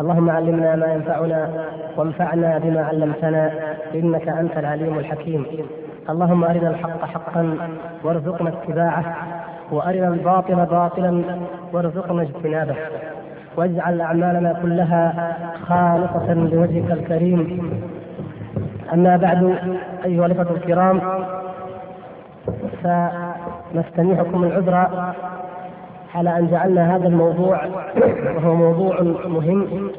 اللهم علمنا ما ينفعنا وانفعنا بما علمتنا إنك أنت العليم الحكيم. اللهم أرنا الحق حقا وارزقنا اتباعه وأرنا الباطل باطلا وارزقنا اجتنابه. واجعل أعمالنا كلها خالصة لوجهك الكريم. أما بعد أيها الإخوة الكرام فنستميحكم العذر على أن جعلنا هذا الموضوع وهو موضوع مهم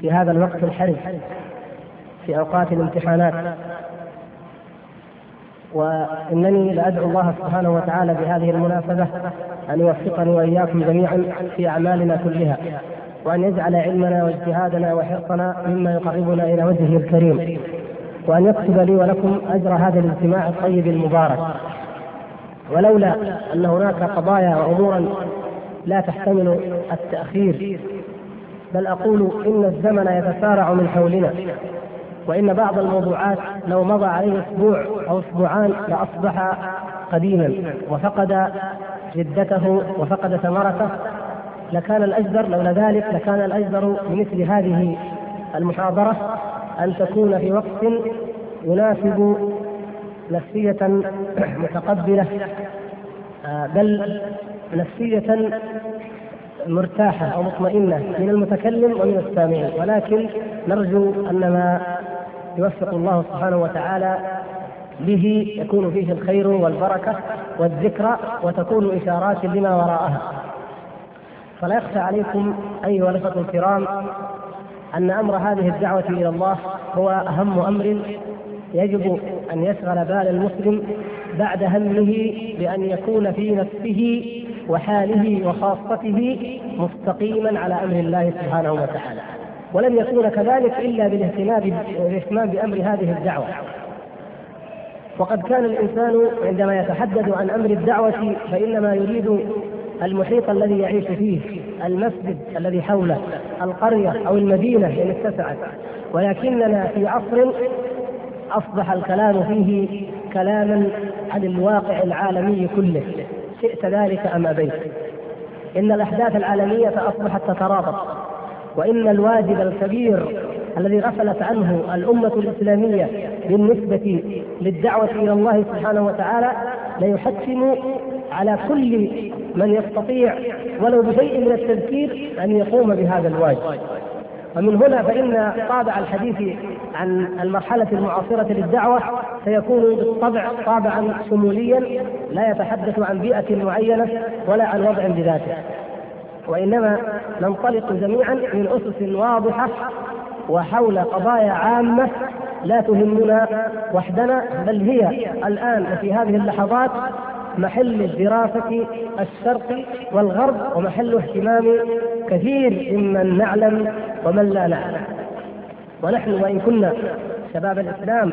في هذا الوقت الحرج في أوقات الامتحانات. وإنني لأدعو الله سبحانه وتعالى بهذه المناسبة أن يوفقني وإياكم جميعا في أعمالنا كلها وأن يجعل علمنا واجتهادنا وحرصنا مما يقربنا إلى وجهه الكريم وأن يكتب لي ولكم أجر هذا الاجتماع الطيب المبارك. ولولا أن هناك قضايا وأمورا لا تحتمل التأخير. بل أقول إن الزمن يتسارع من حولنا وإن بعض الموضوعات لو مضى عليه أسبوع أو أسبوعان لأصبح قديما وفقد جدته وفقد ثمرته لكان الأجدر لولا ذلك لكان الأجدر بمثل هذه المحاضرة أن تكون في وقت يناسب نفسية متقبلة بل نفسية مرتاحة أو مطمئنة من المتكلم ومن السامعين. ولكن نرجو أن ما يوفق الله سبحانه وتعالى به يكون فيه الخير والبركة والذكرى وتكون إشارات لما وراءها. فلا يخفى عليكم أيها الأخوة الكرام أن أمر هذه الدعوة إلى الله هو أهم أمر يجب أن يشغل بال المسلم بعد همه بأن يكون في نفسه وحاله وخاصته مستقيما على أمر الله سبحانه وتعالى. ولن يكون كذلك إلا بالاهتمام بأمر هذه الدعوة. وقد كان الإنسان عندما يتحدث عن أمر الدعوة فإنما يريد المحيط الذي يعيش فيه المسجد الذي حوله القرية أو المدينة إن اتسعت. ولكننا في عصر أصبح الكلام فيه كلاما عن الواقع العالمي كله. شئت ذلك أم أبيت؟ إن الأحداث العالمية أصبحت تترابط وإن الواجب الكبير الذي غفلت عنه الأمة الإسلامية بالنسبة للدعوة إلى الله سبحانه وتعالى ليحتم على كل من يستطيع ولو بشيء من التذكير أن يقوم بهذا الواجب. ومن هنا فإن طابع الحديث عن المرحلة المعاصرة للدعوة سيكون بالطبع طابعا شموليا لا يتحدث عن بيئة معينة ولا عن وضع بذاته وإنما ننطلق جميعا من أسس واضحة وحول قضايا عامة لا تهمنا وحدنا بل هي الآن وفي هذه اللحظات محل الدراسة الشرق والغرب ومحل اهتمام كثير ممن نعلم ومن لا نعلم. ونحن وإن كنا شباب الإسلام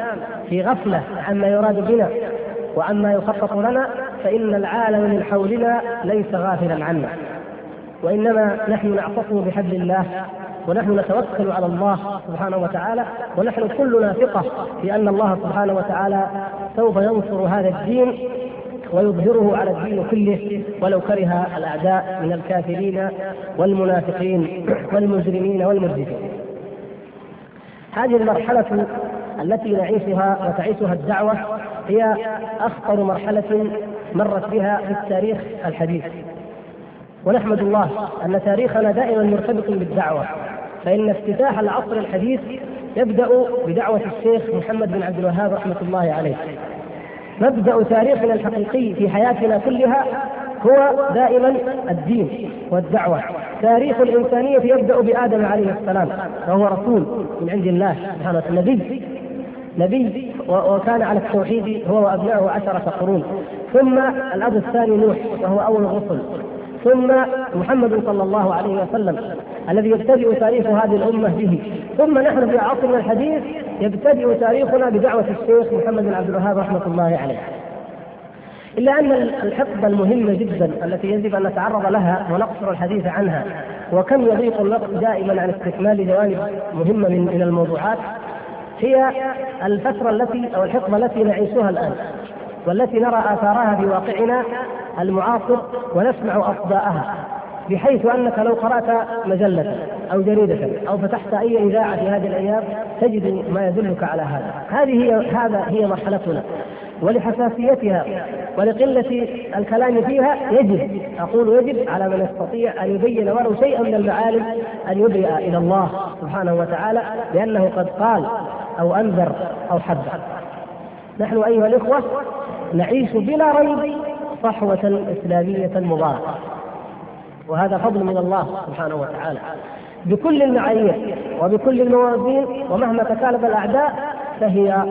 في غفلة عما يراد بنا وعما يخطط لنا فإن العالم من حولنا ليس غافلا عنا. وإنما نحن نعتصم بحبل الله ونحن نتوكل على الله سبحانه وتعالى ونحن كلنا ثقة في أن الله سبحانه وتعالى سوف ينصر هذا الدين ويظهره على الدين كله ولو كره الأعداء من الكافرين والمنافقين والمجرمين والمرجفين. هذه المرحلة التي نعيشها وتعيشها الدعوة هي أخطر مرحلة مرت بها في التاريخ الحديث. ونحمد الله أن تاريخنا دائما مرتبط بالدعوة فإن افتتاح العصر الحديث يبدأ بدعوة الشيخ محمد بن عبد الوهاب رحمة الله عليه مبدأ تاريخنا الحقيقي في حياتنا كلها هو دائما الدين والدعوة. تاريخ الإنسانية يبدأ بآدم عليه السلام وهو رسول من عند الله سبحانه وتعالى نبي. نبي وكان على التوحيد هو وابنائه عشرة قرون. ثم الأب الثاني نوح وهو أول الرسل ثم محمد صلى الله عليه وسلم الذي يبتدئ تاريخ هذه الأمة به. ثم نحن في عصرنا الحديث يبتدئ تاريخنا بدعوة الشيخ محمد بن عبد الوهاب رحمة الله عليه. إلا أن الحقبة المهمة جدا التي يجب أن نتعرض لها ونقصر الحديث عنها وكم يضيق الوقت دائما عن استكمال جوانب مهمة من من الموضوعات هي الفترة التي أو الحقبة التي نعيشها الآن والتي نرى آثارها في واقعنا المعاصر ونسمع أصداءها بحيث أنك لو قرأت مجلة أو جريدة أو فتحت أي إذاعة في هذه الأيام تجد ما يدلك على هذا، هذه هي هذا هي مرحلتنا ولحساسيتها ولقلة الكلام فيها يجب أقول يجب على من يستطيع أن يبين ولو شيئا من المعالم أن يبرئ إلى الله سبحانه وتعالى لأنه قد قال أو أنذر أو حذر. نحن أيها الإخوة نعيش بلا ريب صحوة إسلامية مباركة. وهذا فضل من الله سبحانه وتعالى. بكل المعايير وبكل الموازين ومهما تكالب الأعداء فهي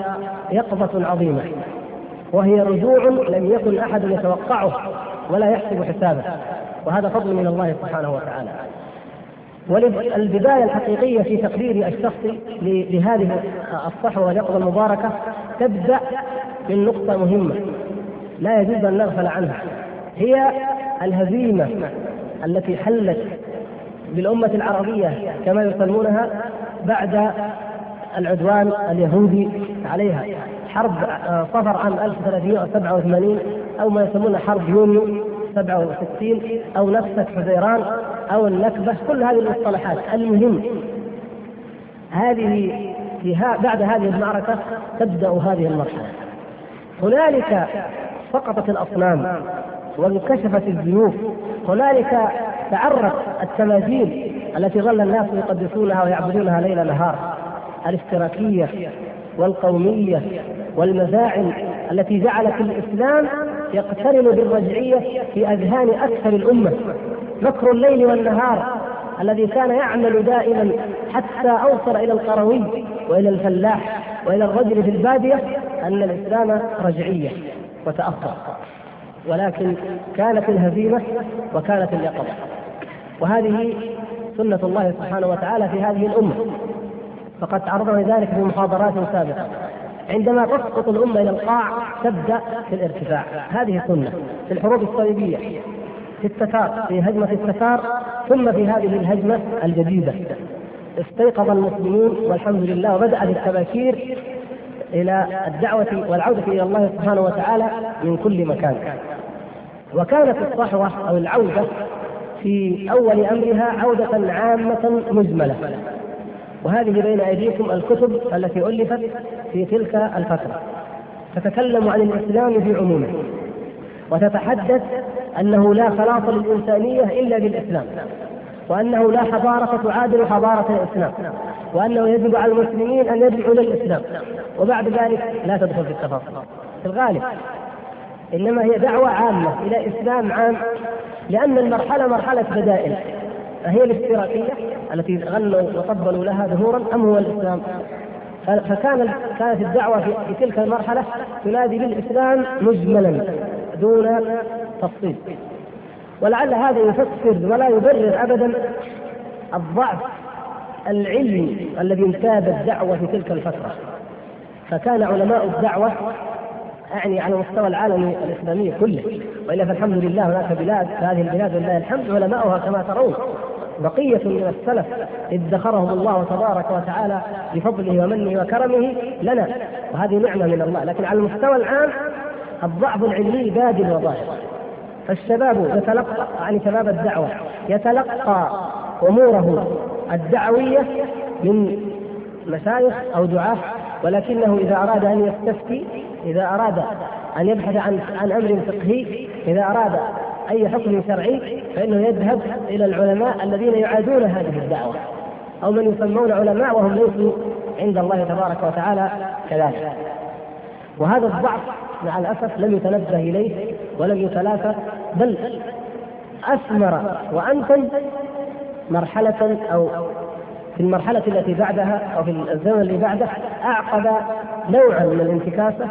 يقظة عظيمة. وهي رجوع لم يكن أحد يتوقعه ولا يحسب حسابه. وهذا فضل من الله سبحانه وتعالى. والبداية الحقيقية في تقديري الشخصي لهذه الصحوة واليقظة المباركة تبدأ من نقطة مهمة. لا يجوز أن نغفل عنها. هي الهزيمة التي حلت بالأمة العربية كما يسمونها بعد العدوان اليهودي عليها. حرب آه، صفر عام 1387 أو ما يسمونه حرب يونيو 67 أو نكسة حزيران أو النكبة كل هذه المصطلحات. المهم هذه بعد هذه المعركة تبدأ هذه المرحلة. هنالك سقطت الأصنام وانكشفت الذنوب هنالك تعرت التماثيل التي ظل الناس يقدسونها ويعبدونها ليل نهار. الاشتراكية والقومية والمزاعم التي جعلت الإسلام يقترن بالرجعية في أذهان أكثر الأمة. مكر الليل والنهار الذي كان يعمل دائما حتى أوصل إلى القروي وإلى الفلاح وإلى الرجل في البادية أن الإسلام رجعية. وتأخر. ولكن كانت الهزيمة وكانت اليقظة. وهذه سنة الله سبحانه وتعالى في هذه الأمة. فقد تعرضنا لذلك في محاضرات سابقة. عندما تسقط الأمة إلى القاع تبدأ في الارتفاع. هذه سنة في الحروب الصليبية في التتار في هجمة التتار ثم في هذه الهجمة الجديدة. استيقظ المسلمون والحمد لله وبدأت التباكير إلى الدعوة والعودة إلى الله سبحانه وتعالى من كل مكان. وكانت الصحوة أو العودة في أول أمرها عودة عامة مجملة. وهذه بين أيديكم الكتب التي ألفت في تلك الفترة. تتكلم عن الإسلام في عمومه. وتتحدث أنه لا خلاص للإنسانية إلا بالإسلام. وأنه لا حضارة تعادل حضارة الإسلام. وأنه يجب على المسلمين أن يدعوا للإسلام وبعد ذلك لا تدخل في التفاصيل. في الغالب إنما هي دعوة عامة إلى إسلام عام لأن المرحلة مرحلة بدائل. فهي الاشتراكيه التي غنوا وطبلوا لها ظهورا أم هو الإسلام؟ فكان كانت الدعوة في تلك المرحلة تنادي بالاسلام مجملا دون تفصيل. ولعل هذا يفسر ولا يبرر ابدا الضعف العلمي الذي انتاب الدعوة في تلك الفترة. فكان علماء الدعوة أعني على مستوى العالم الإسلامي كله. وإلا فالحمد لله هناك بلاد هذه البلاد ولله الحمد علماؤها كما ترون. بقية من السلف ادخرهم الله تبارك وتعالى بفضله ومنه وكرمه لنا. وهذه نعمة من الله. لكن على المستوى العام الضعف العلمي باد وظاهر. فالشباب يتلقى يعني شباب الدعوة يتلقى أموره الدعوية من مشايخ أو دعاة ولكنه إذا أراد أن يستفتي إذا أراد أن يبحث عن عن أمر فقهي إذا أراد أي حكم شرعي فإنه يذهب إلى العلماء الذين يعادون هذه الدعوة. أو من يسمون علماء وهم ليسوا عند الله تبارك وتعالى كذلك. وهذا الضعف مع الأسف لم يتنبه إليه ولم يتلافى بل أثمر وأنتج مرحلة أو في المرحلة التي بعدها أو في الزمن اللي بعده أعقب نوعا من الانتكاسة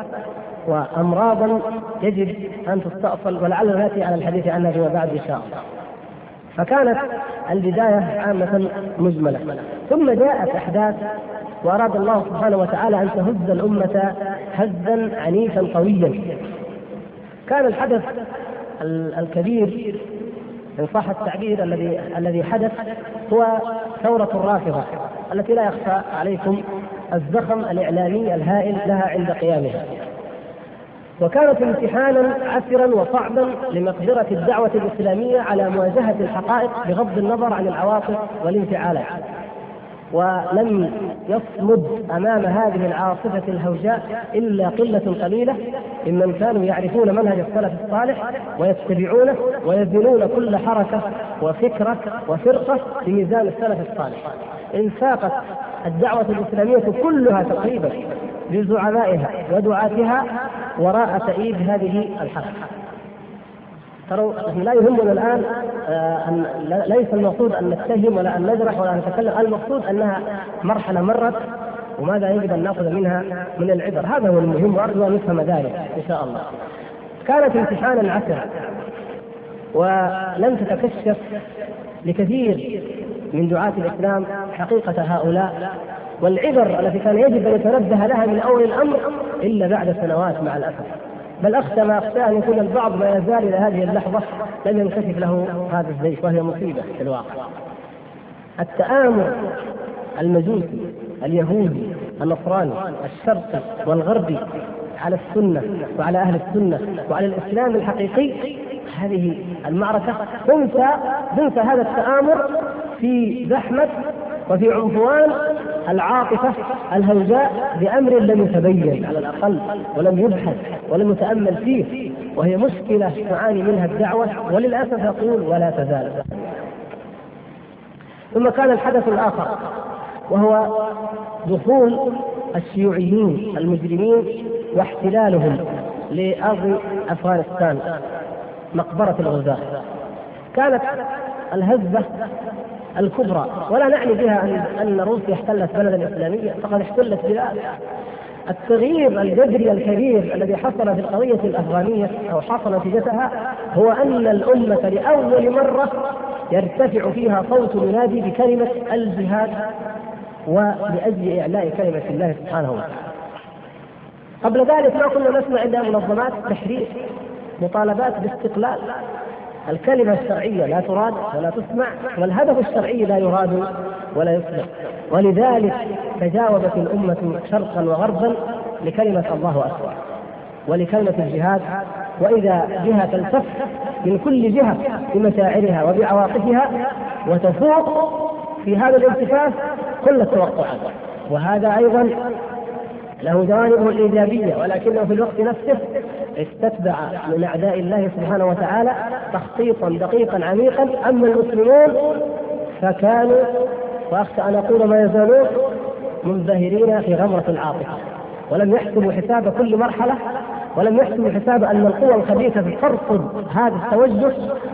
وأمراضا يجب أن تستأصل ولعلنا نأتي على الحديث عنها فيما بعد إن شاء الله. فكانت البداية عامة مجملة. ثم جاءت أحداث وأراد الله سبحانه وتعالى أن تهز الأمة هزا عنيفا قويا. كان الحدث الكبير إن صح التعبير الذي الذي حدث هو ثورة الرافضة التي لا يخفى عليكم الزخم الإعلامي الهائل لها عند قيامها. وكانت امتحانا عسرا وصعبا لمقدرة الدعوة الإسلامية على مواجهة الحقائق بغض النظر عن العواطف والانفعالات. ولم يصمد أمام هذه العاصفة الهوجاء إلا قلة قليلة ممن كانوا يعرفون منهج السلف الصالح ويتبعونه ويزنون كل حركة وفكرة وفرقة بميزان السلف الصالح. إن ساقت الدعوة الإسلامية كلها تقريبا بزعمائها ودعاتها وراء تأييد هذه الحركة. ترى لا يهمنا الآن آه، أن ليس المقصود أن نتهم ولا أن نجرح ولا أن نتكلم. المقصود أنها مرحلة مرت وماذا يجب أن نأخذ منها من العبر. هذا هو المهم وأرجو أن نفهم ذلك إن شاء الله. كانت امتحانا عسرا ولم تتكشف لكثير من دعاة الإسلام حقيقة هؤلاء والعبر التي كان يجب أن يتنبه لها من أول الأمر إلا بعد سنوات مع الأسف. بل أخشى ما اخشى أن يكون البعض ما يزال إلى هذه اللحظة لم ينكشف له هذا الزيف وهي مصيبة في الواقع. التآمر المجوسي اليهودي النصراني الشرقي والغربي على السنة وعلى أهل السنة وعلى الإسلام الحقيقي هذه المعركة تنسى تنسى هذا التآمر في زحمة وفي عنفوان العاطفة الهوجاء بأمر لم يتبين على الأقل ولم يبحث ولم يتأمل فيه وهي مشكلة تعاني منها الدعوة وللأسف أقول ولا تزال. ثم كان الحدث الآخر وهو دخول الشيوعيين المجرمين واحتلالهم لأرض أفغانستان مقبرة الغزاة. كانت الهزة الكبرى. ولا نعني بها ان أن روسيا احتلت بلدا اسلاميا فقد احتلت بلاد التغيير الجذري الكبير الذي حصل في القضية الأفغانية أو حصل نتيجتها هو أن الأمة لأول مرة يرتفع فيها صوت ينادي بكلمة الجهاد ولأجل إعلاء كلمة الله سبحانه وتعالى. قبل ذلك ما كنا نسمع إلا منظمات تحرير مطالبات باستقلال. الكلمة الشرعية لا تراد ولا تسمع والهدف الشرعي لا يراد ولا يسمع. ولذلك تجاوبت الأمة شرقا وغربا لكلمة الله أكبر ولكلمة الجهاد. وإذا جهة تلتف من كل جهة بمشاعرها وبعواطفها وتفوق في هذا الالتفاف كل التوقعات وهذا أيضا له جوانبه الإيجابية ولكنه في الوقت نفسه استتبع من أعداء الله سبحانه وتعالى تخطيطا دقيقا عميقا. أما المسلمون فكانوا واخشى أن أقول ما يزالون منبهرين في غمرة العاطفه ولم يحسبوا حساب كل مرحلة ولم يحسبوا حساب أن القوى الخبيثة ترصد هذا التوجه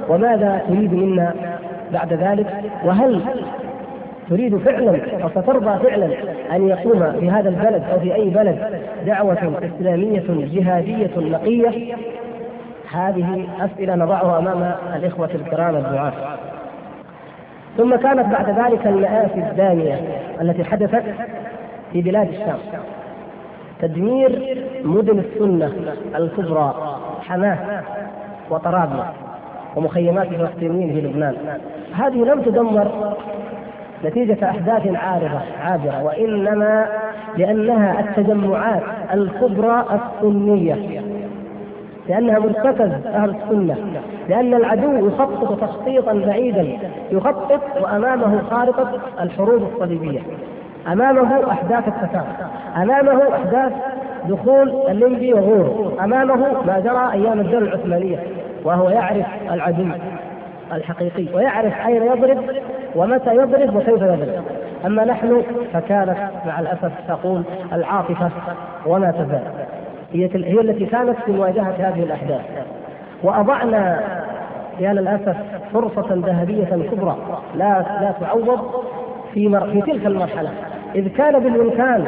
وماذا تريد منا بعد ذلك؟ وهل تريد فعلا وسترضى فعلا أن يقوم في هذا البلد أو في أي بلد دعوة إسلامية جهادية نقية؟ هذه أسئلة نضعها أمام الإخوة الكرام الدعاة. ثم كانت بعد ذلك المآسي الداميه التي حدثت في بلاد الشام. تدمير مدن السنة الكبرى حماه وطرابلس ومخيمات الفلسطينيين في لبنان. هذه لم تدمر نتيجة أحداث عارضة عابرة وإنما لأنها التجمعات الكبرى السنية. لأنها مرتكز أهل السنة. لأن العدو يخطط تخطيطا بعيدا يخطط وأمامه خارطة الحروب الصليبية. أمامه أحداث التتار. أمامه أحداث دخول الليبي وغوره. أمامه ما جرى أيام الدولة العثمانية وهو يعرف العدو. الحقيقي ويعرف أين يضرب ومتى يضرب وكيف يضرب. أما نحن فكانت مع الأسف تقول العاطفة وما تزال. هي هي التي كانت في مواجهة هذه الأحداث. وأضعنا يا للأسف فرصة ذهبية كبرى لا لا تعوض في. في تلك المرحلة. إذ كان بالإمكان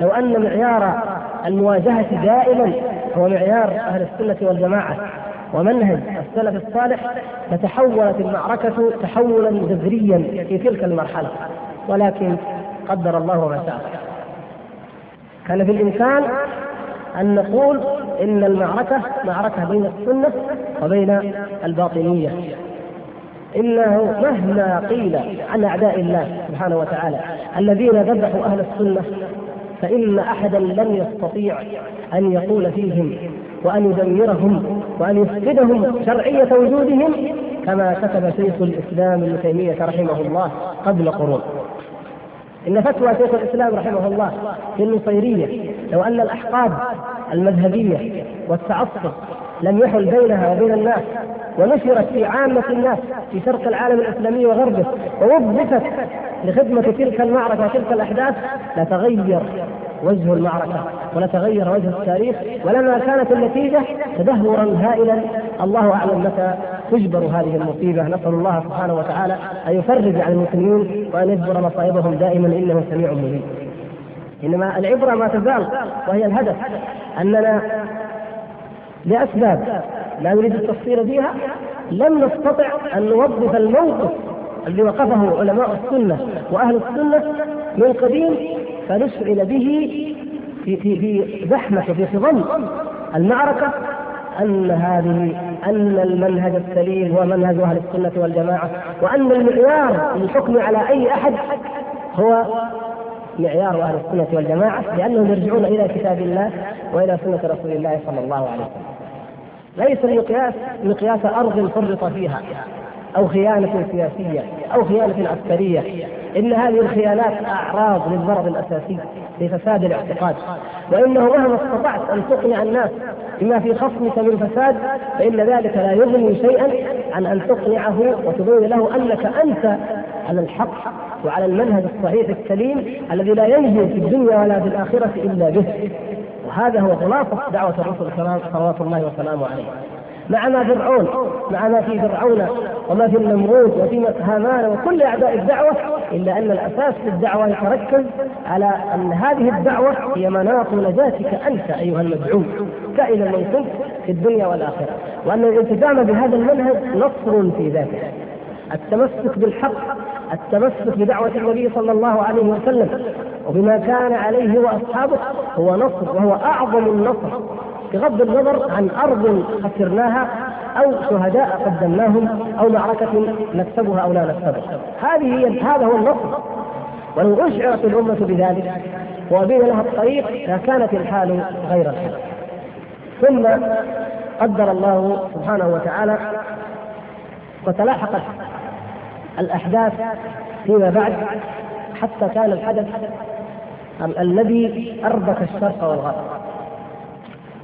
لو أن معيار المواجهة دائما هو معيار أهل السنة والجماعة. ومنهج السلف الصالح لتحولت المعركة تحولا جذريا في تلك المرحلة ولكن قدر الله ما شاء. كان في الإمكان أن نقول إن المعركة معركة بين السنة وبين الباطنية. إنه مهما قيل عن أعداء الله سبحانه وتعالى الذين ذبحوا أهل السنة فإن أحدا لن يستطيع أن يقول فيهم وأن يدمرهم وأن يفقدهم شرعية وجودهم كما كتب شيخ الإسلام ابن تيمية رحمه الله قبل قرون. إن فتوى شيخ الإسلام رحمه الله في النصيرية لو أن الأحقاد المذهبية والتعصب لم يحل بينها وبين الناس ونشرت في عامة الناس في شرق العالم الإسلامي وغربه ووظفت لخدمة تلك المعركة وتلك الأحداث لتغير وجه المعركة ولتغير وجه التاريخ ولما كانت النتيجة تدهورا هائلا. الله أعلم متى تجبر هذه المصيبة. نسأل الله سبحانه وتعالى أن يفرج عن المسلمين وأن يجبر مصائبهم دائما. إنه سميع مجيب. إنما العبرة ما تزال وهي الهدف. أننا لأسباب لا نريد التفصيل فيها لم نستطع أن نوظف الموقف الذي وقفه علماء السنة وأهل السنة من قديم فنشعل به في في في زحمة في خضم المعركة أن هذه أن المنهج السليم هو منهج أهل السنة والجماعة وأن المعيار للحكم على أي أحد هو معيار أهل السنة والجماعة لأنهم يرجعون إلى كتاب الله وإلى سنة رسول الله صلى الله عليه وسلم. ليس المقياس مقياس أرض فرط فيها أو خيانة سياسية أو خيانة عسكرية. إن هذه الخيانات أعراض للغرض الأساسي لفساد الاعتقاد. وإنه مهما استطعت أن تقنع الناس بما في خصمك من فساد فإن ذلك لا يغني شيئا عن أن تقنعه وتبين له أنك أنت على الحق وعلى المنهج الصحيح السليم الذي لا ينجو في الدنيا ولا في الآخرة إلا به. وهذا هو خلاصة دعوة الرسل صلوات الله وسلامه عليه. مع ما فرعون مع ما في فرعون وما في النمرود وفي هامان وكل أعداء الدعوة إلا أن الأساس في الدعوة يتركز على أن هذه الدعوة هي مناط نجاتك أنت أيها المدعو كائنا من كنت في الدنيا والآخرة. وأن الالتزام بهذا المنهج نصر في ذاته. التمسك بالحق التمسك بدعوة النبي صلى الله عليه وسلم وبما كان عليه وأصحابه هو نصر وهو أعظم النصر. بغض النظر عن أرض خسرناها أو شهداء قدمناهم أو معركة نكسبها أو لا نكسبها. هذه هي هذا هو النصر ولو أشعرت الأمة بذلك وابين لها الطريق لكانت الحال غير الحال. ثم قدر الله سبحانه وتعالى وتلاحقت الأحداث فيما بعد حتى كان الحدث الذي أربك الشرق والغرب.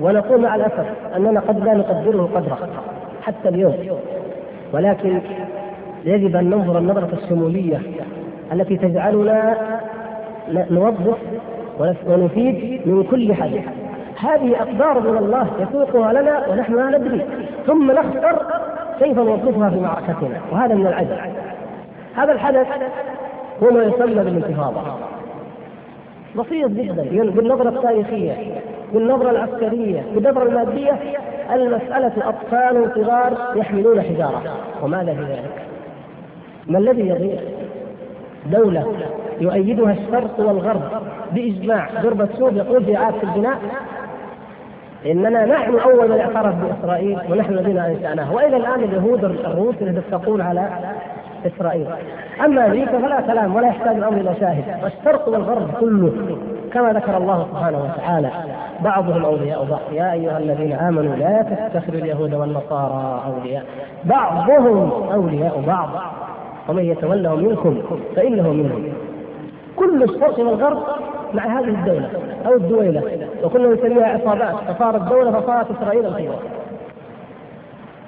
ونقول مع الأسف أننا قد لا نقدره قدره حتى اليوم. ولكن يجب أن ننظر النظرة الشموليه التي تجعلنا نوظف ونفيد من كل حدث هذه أقدار من الله يسوقها لنا ونحن لا ندري. ثم نختر كيف نوظفها في معركتنا. وهذا من العجب. هذا الحدث هو ما يسمى بالانتفاضة. بسيط جدا. بالنظره التاريخية. بالنظرة العسكرية بالنظرة المادية المسألة أطفال صغار يحملون حجارة وماذا في ذلك؟ ما الذي يضيع؟ دولة يؤيدها الشرق والغرب بإجماع سوق يقول في إعادة البناء إننا نحن أول من اعترف بإسرائيل ونحن الذين أنشأناها وإلى الآن اليهود الروس يتفقون على إسرائيل أما أمريكا فلا كلام ولا يحتاج الأمر إلى شاهد والشرق والغرب كله كما ذكر الله سبحانه وتعالى بعضهم أولياء بعض. يا أيها الذين آمنوا لا تتخذوا اليهود والنصارى أولياء. بعضهم أولياء بعض. ومن يتولهم منكم فإنه منهم. كل الشرق والغرب مع هذه الدولة أو الدويلة. وكنا نسميها عصابات. فصارت دوله فصارت إسرائيل الكبرى.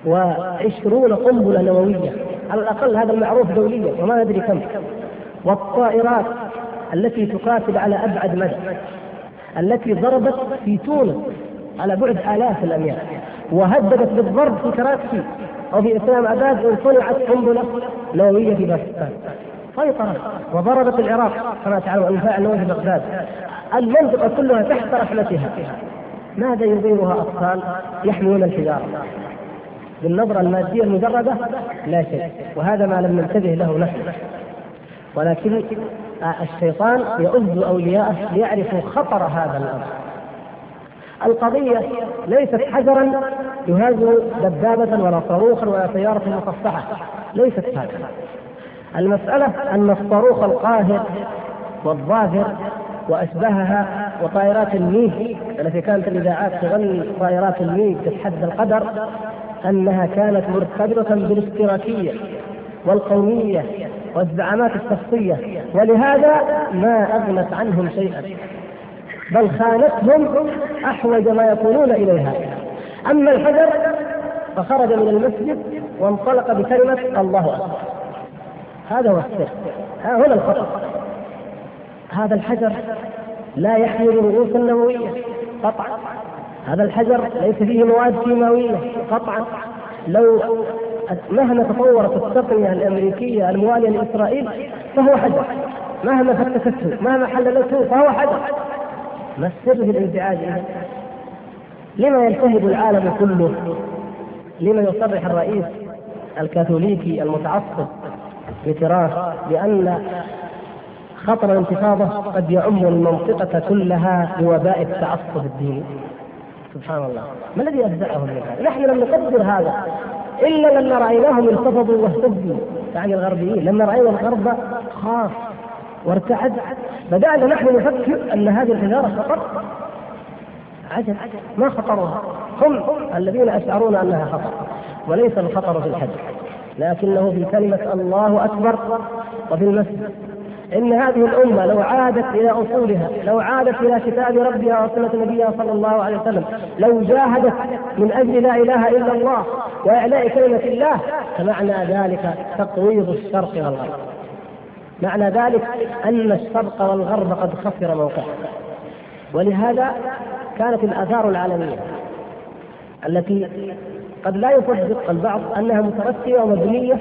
وعشرون قنبلة نووية. على الأقل هذا المعروف دوليا. وما ندري كم. والطائرات التي تقاتل على أبعد مدى التي ضربت في تونس على بعد آلاف الأميال وهددت بالضرب في كراسي أو في إسلام أباد إن صنعت قنبلة نووية في باكستان. سيطرت وضربت العراق كما تعلمون المفاعل النووي في بغداد. المنطقة كلها تحت رحمتها. ماذا يضيرها أطفال يحملون الحجارة؟ بالنظرة المادية المجردة لا شيء وهذا ما لم ننتبه له نحن. ولكن الشيطان يؤذ أولياءه ليعرفوا خطر هذا الأمر. القضية ليست حجرا يهاز دبابة ولا صاروخا ولا سيارة مصفحة ليست هكذا المسألة أن الصاروخ القاهر والظاهر وأشباهها وطائرات الميج التي كانت الإذاعات تغني طائرات الميج تتحدى القدر أنها كانت مرتبطة بالاشتراكية والقومية والزعامات الشخصية. ولهذا ما أغنت عنهم شيئا. بل خانتهم أحوج ما يكونون إليها. أما الحجر فخرج من المسجد وانطلق بكلمة الله أكبر. هذا هو السر. ها هنا الخطأ. هذا الحجر لا يحمل رؤوسا نووية قطعا. هذا الحجر ليس فيه مواد كيماوية قطعا. لو مهما تطورت التقنية الأمريكية الموالية لإسرائيل فهو حجر. مهما فتكته مهما حللته فهو حجر. ما السر في الانزعاج لما يلتهب العالم كله لما يصرح الرئيس الكاثوليكي المتعصب بتراث بأن خطر الانتفاضة قد يعم المنطقة كلها بوباء التعصب الديني. سبحان الله. ما الذي أجزأهم من هذا؟ نحن لم نقدر هذا. إلا لما رأيناهم انتفضوا واهتزوا يعني الغربيين لما رأينا الغرب خاف وارتعد. بدأنا نحن نفكر أن هذه الحجارة خطر. عجب. ما خطرها؟ هم الذين أشعرون أنها خطر. وليس الخطر في الحج. لكنه في كلمة الله أكبر وفي المسجد. إن هذه الأمة لو عادت إلى أصولها لو عادت إلى كتاب ربها وسنة نبيها صلى الله عليه وسلم لو جاهدت من أجل لا إله إلا الله وإعلاء كلمة الله فمعنى ذلك تقويض الشرق والغرب. معنى ذلك أن الشرق والغرب قد خسر موقعه. ولهذا كانت الآثار العالمية التي قد لا يصدق البعض أنها مترتبة ومبنية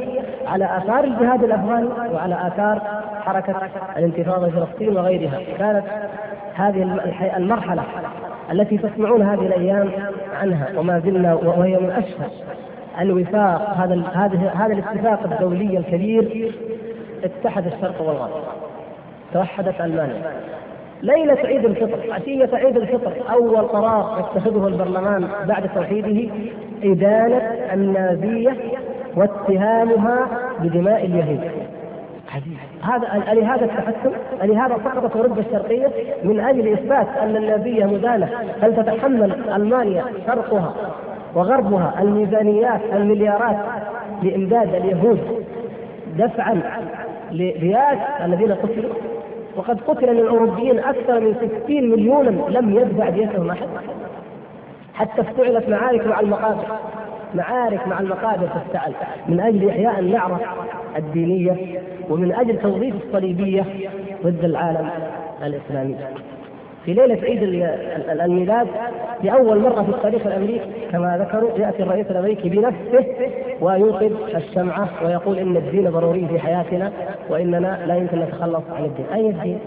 على آثار الجهاد الأفغاني وعلى آثار حركة الانتفاضة في فلسطين وغيرها، كانت هذه المرحلة التي تسمعون هذه الأيام عنها وما زلنا وهي من أشهر الوفاق. هذا هذه هذا الاتفاق الدولي الكبير اتحد الشرق والغرب. توحدت ألمانيا. ليلة عيد الفطر عشية عيد الفطر أول قرار يتخذه البرلمان بعد توحيده إدانة النازية واتهامها بدماء اليهود. هذا لهذا التحكم لهذا سقطت أوروبا الشرقية من أجل إثبات أن النازية مدانة. هل تتحمل ألمانيا شرقها وغربها الميزانيات المليارات لإمداد اليهود دفعا لرياس الذين قتلوا؟ وقد قتل من الاوروبيين أكثر من 60 مليونا لم يدفع ديتهم أحد. حتى افتعلت معارك مع المقابر. معارك مع المقابر تفتعل من أجل إحياء النعرة الدينية ومن أجل توظيف الصليبية ضد العالم الإسلامي. في ليلة عيد الميلاد لاول مرة في التاريخ الأمريكي. كما ذكروا يأتي الرئيس الأمريكي بنفسه ويوقد الشمعة ويقول إن الدين ضروري في حياتنا وإننا لا يمكن نتخلص عن الدين، أي الدين؟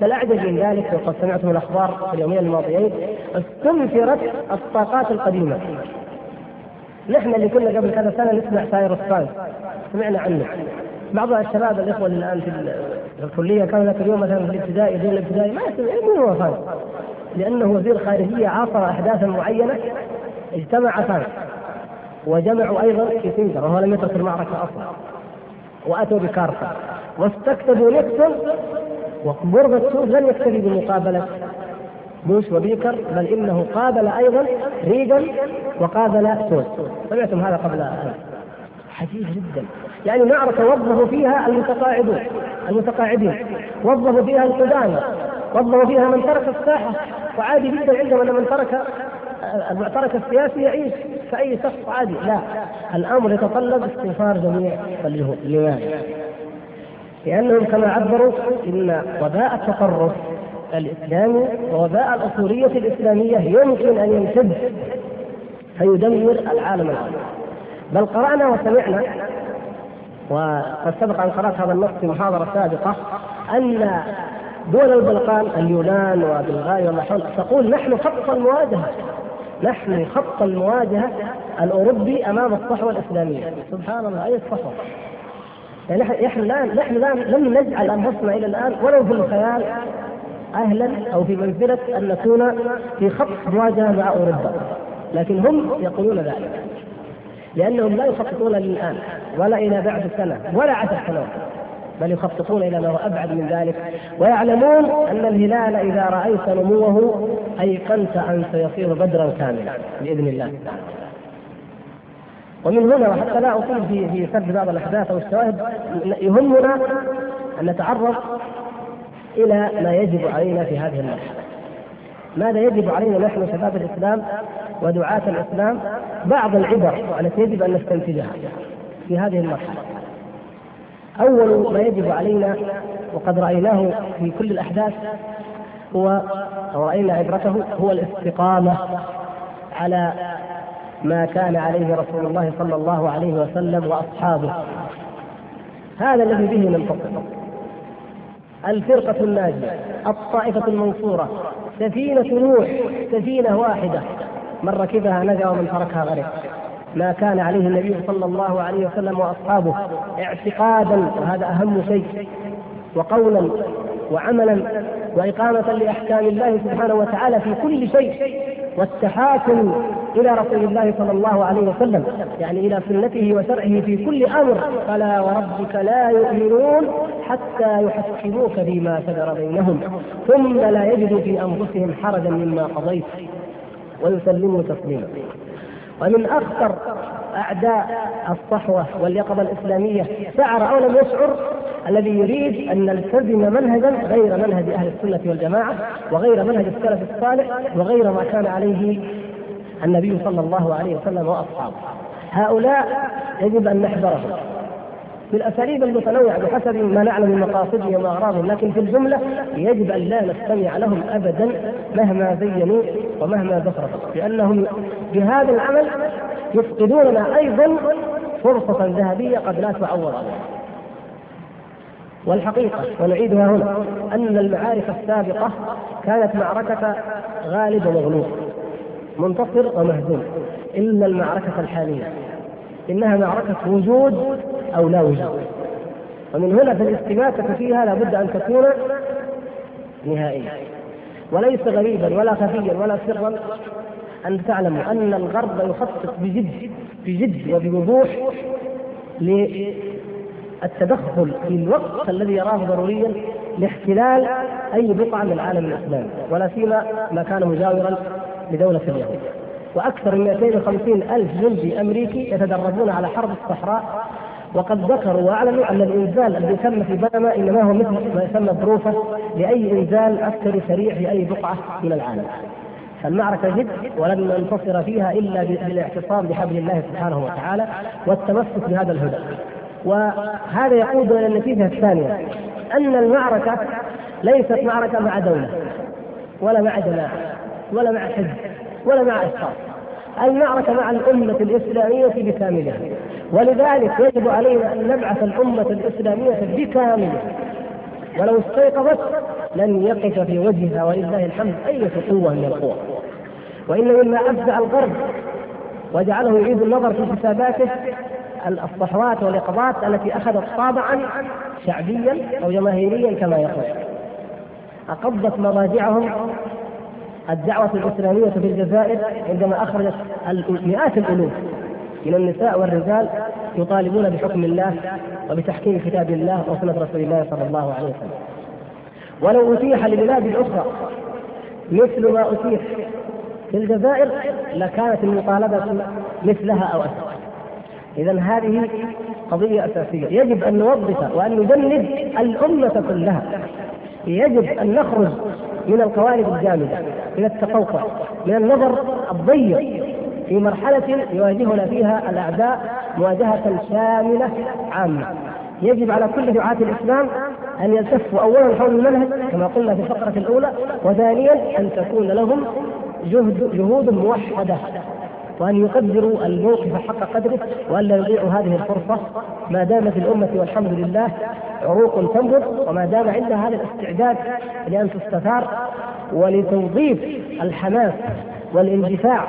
بل اعجب من ذلك وقد سمعتم الأخبار في اليومين الماضيين استنفرت الطاقات القديمة. نحن اللي كنا قبل كذا سنة نسمع ساير فرانس سمعنا عنه. بعض الشباب الإخوة اللي الآن في الكلية ذاك اليوم مثلا في الابتدائي دون الابتدائي ما من هو فرانس لأنه وزير خارجية عاصر احداثا معينة اجتمع فرانس وجمعوا أيضا في سنجر وهو لم يترك المعركة أصلا. وأتوا بكارتا واستكتبوا نيكسون وغورباتشوف لم يكتفي بمقابلة بوش وبيكر بل إنه قابل أيضا ريغان وقابل سوس سمعتم هذا قبل عجيب جدا. يعني معركه وظفوا فيها المتقاعدون المتقاعدين. وظفوا فيها القدامى وظفوا فيها من ترك الساحة. وعادي جدا عندهم ان من ترك المعترك السياسي يعيش كأي شخص عادي. لا الأمر يتطلب استغفار جميع اليهود لماذا؟ لأنهم كما عبروا إن وباء التطرف الإسلامي ووباء الأصولية الإسلامية يمكن أن يمتد فيدمر العالم الآخر بل قرأنا وسمعنا. وقد سبق أن قرأت هذا النص في محاضرة سابقة أن دول البلقان اليونان وبلغاريا والنحو تقول نحن خط المواجهة. نحن خط المواجهة الأوروبي أمام الصحوة الإسلامية. سبحان الله أي الصحوة؟ يعني نحن لا نحن لا لم نجعل أنفسنا إلى الآن ولو في الخيال أهلا أو في منزلة أن نكون في خط مواجهة مع أوروبا. لكن هم يقولون ذلك. لأنهم لا يخططون للآن ولا إلى بعد سنة ولا عشر سنوات بل يخططون إلى ما هو أبعد من ذلك ويعلمون أن الهلال إذا رأيت نموه أيقنت أن سيصير بدرا كاملا بإذن الله تعالى. ومن هنا وحتى لا أطيل في في سرد بعض الأحداث أو الشواهد يهمنا أن نتعرض إلى ما يجب علينا في هذه المرحلة. ماذا يجب علينا نحن شباب الإسلام ودعاة الإسلام بعض العبر التي يجب أن نستنتجها في هذه المرحلة. أول ما يجب علينا وقد رأيناه في كل الأحداث هو أو رأينا عبرته هو الاستقامة على ما كان عليه رسول الله صلى الله عليه وسلم وأصحابه. هذا الذي به ننتصر الفرقة الناجية الطائفة المنصورة سفينة نوح سفينة واحدة. من ركبها نجا ومن تركها غرق. ما كان عليه النبي صلى الله عليه وسلم وأصحابه اعتقادا وهذا أهم شيء وقولا وعملا وإقامة لأحكام الله سبحانه وتعالى في كل شيء والتحاكم إلى رسول الله صلى الله عليه وسلم يعني إلى سنته وشرعه في كل أمر. فلا وربك لا يؤمنون حتى يحكموك فيما شجر بينهم ثم لا يجدوا في أنفسهم حرجا مما قضيت. ويسلموا تسليما ومن أخطر أعداء الصحوة واليقظة الإسلامية شعر أو لم يشعر الذي يريد أن نلتزم منهجا غير منهج أهل السنة والجماعة وغير منهج السلف الصالح وغير ما كان عليه النبي صلى الله عليه وسلم وأصحابه. هؤلاء يجب أن نحذرهم بالاساليب المتنوعة بحسب ما نعلم من مقاصدهم وأغراضهم لكن في الجملة يجب أن لا نستمع لهم ابدا مهما زينوا ومهما زخرفوا لأنهم بهذا العمل يفقدوننا أيضا فرصة ذهبية قد لا تعوض والحقيقة ونعيدها هنا أن المعارك السابقة كانت معركة غالب ومغلوب منتصر ومهزوم إلا المعركة الحالية. إنها معركة وجود أو لا وجود. ومن هنا فالاستماتة فيها لابد أن تكون نهائية. وليس غريبا ولا خفيا ولا سرا أن تعلموا أن الغرب يخطط بجد بجد وبوضوح للتدخل في الوقت الذي يراه ضروريا لاحتلال أي بقعة من العالم الإسلامي ولا سيما ما كان مجاورا لدولة اليهود. وأكثر من 250 ألف جندي أمريكي يتدربون على حرب الصحراء وقد ذكروا وأعلنوا أن الإنزال الذي تم في بنما إنما هو مثل ما يسمى بروفه لأي إنزال عسكري سريع في أي بقعة من العالم. المعركة جد ولن ننتصر فيها إلا بالاعتصام بحبل الله سبحانه وتعالى والتمسك بهذا الهدى وهذا يقود إلى النتيجة الثانية أن المعركة ليست معركة مع دولة ولا مع جماعة ولا مع حزب ولا مع أشخاص المعركه مع الأمة الإسلامية بكاملها. ولذلك يجب علينا أن نبعث الأمة الإسلامية بكاملها. ولو استيقظت لن يقف في وجهها ولله الحمد أي قوه من القوى وإن مما ابدع الغرب وجعله يعيد النظر في حساباته الصحوات واليقظات التي أخذت طابعا شعبيا أو جماهيريا كما يقول. أقضت مضاجعهم الدعوة الإسلامية في الجزائر عندما أخرجت مئات الألوف من النساء والرجال يطالبون بحكم الله وبتحكيم كتاب الله وسنة رسول الله صلى الله عليه وسلم. ولو أتيح لبلاد أخرى مثل ما أتيح في الجزائر لكانت المطالبة مثلها أو أكثر إذا هذه قضية أساسية. يجب أن نوظف وأن ندمج الأمة كلها. يجب أن نخرج من القوالب الجامدة من التقوقع من النظر الضيق في مرحلة يواجهنا فيها الأعداء مواجهة شاملة عامة. يجب على كل دعاة الإسلام أن يلتفوا أولا حول المنهج كما قلنا في الفقرة الأولى وثانيا أن تكون لهم جهد جهود موحدة. وأن يقدروا الموقف حق قدره وأن لا يضيعوا هذه الفرصة. ما دامت الأمة والحمد لله عروق تنبض وما دام عندها هذا الاستعداد لأن تستثار ولتوظيف الحماس والاندفاع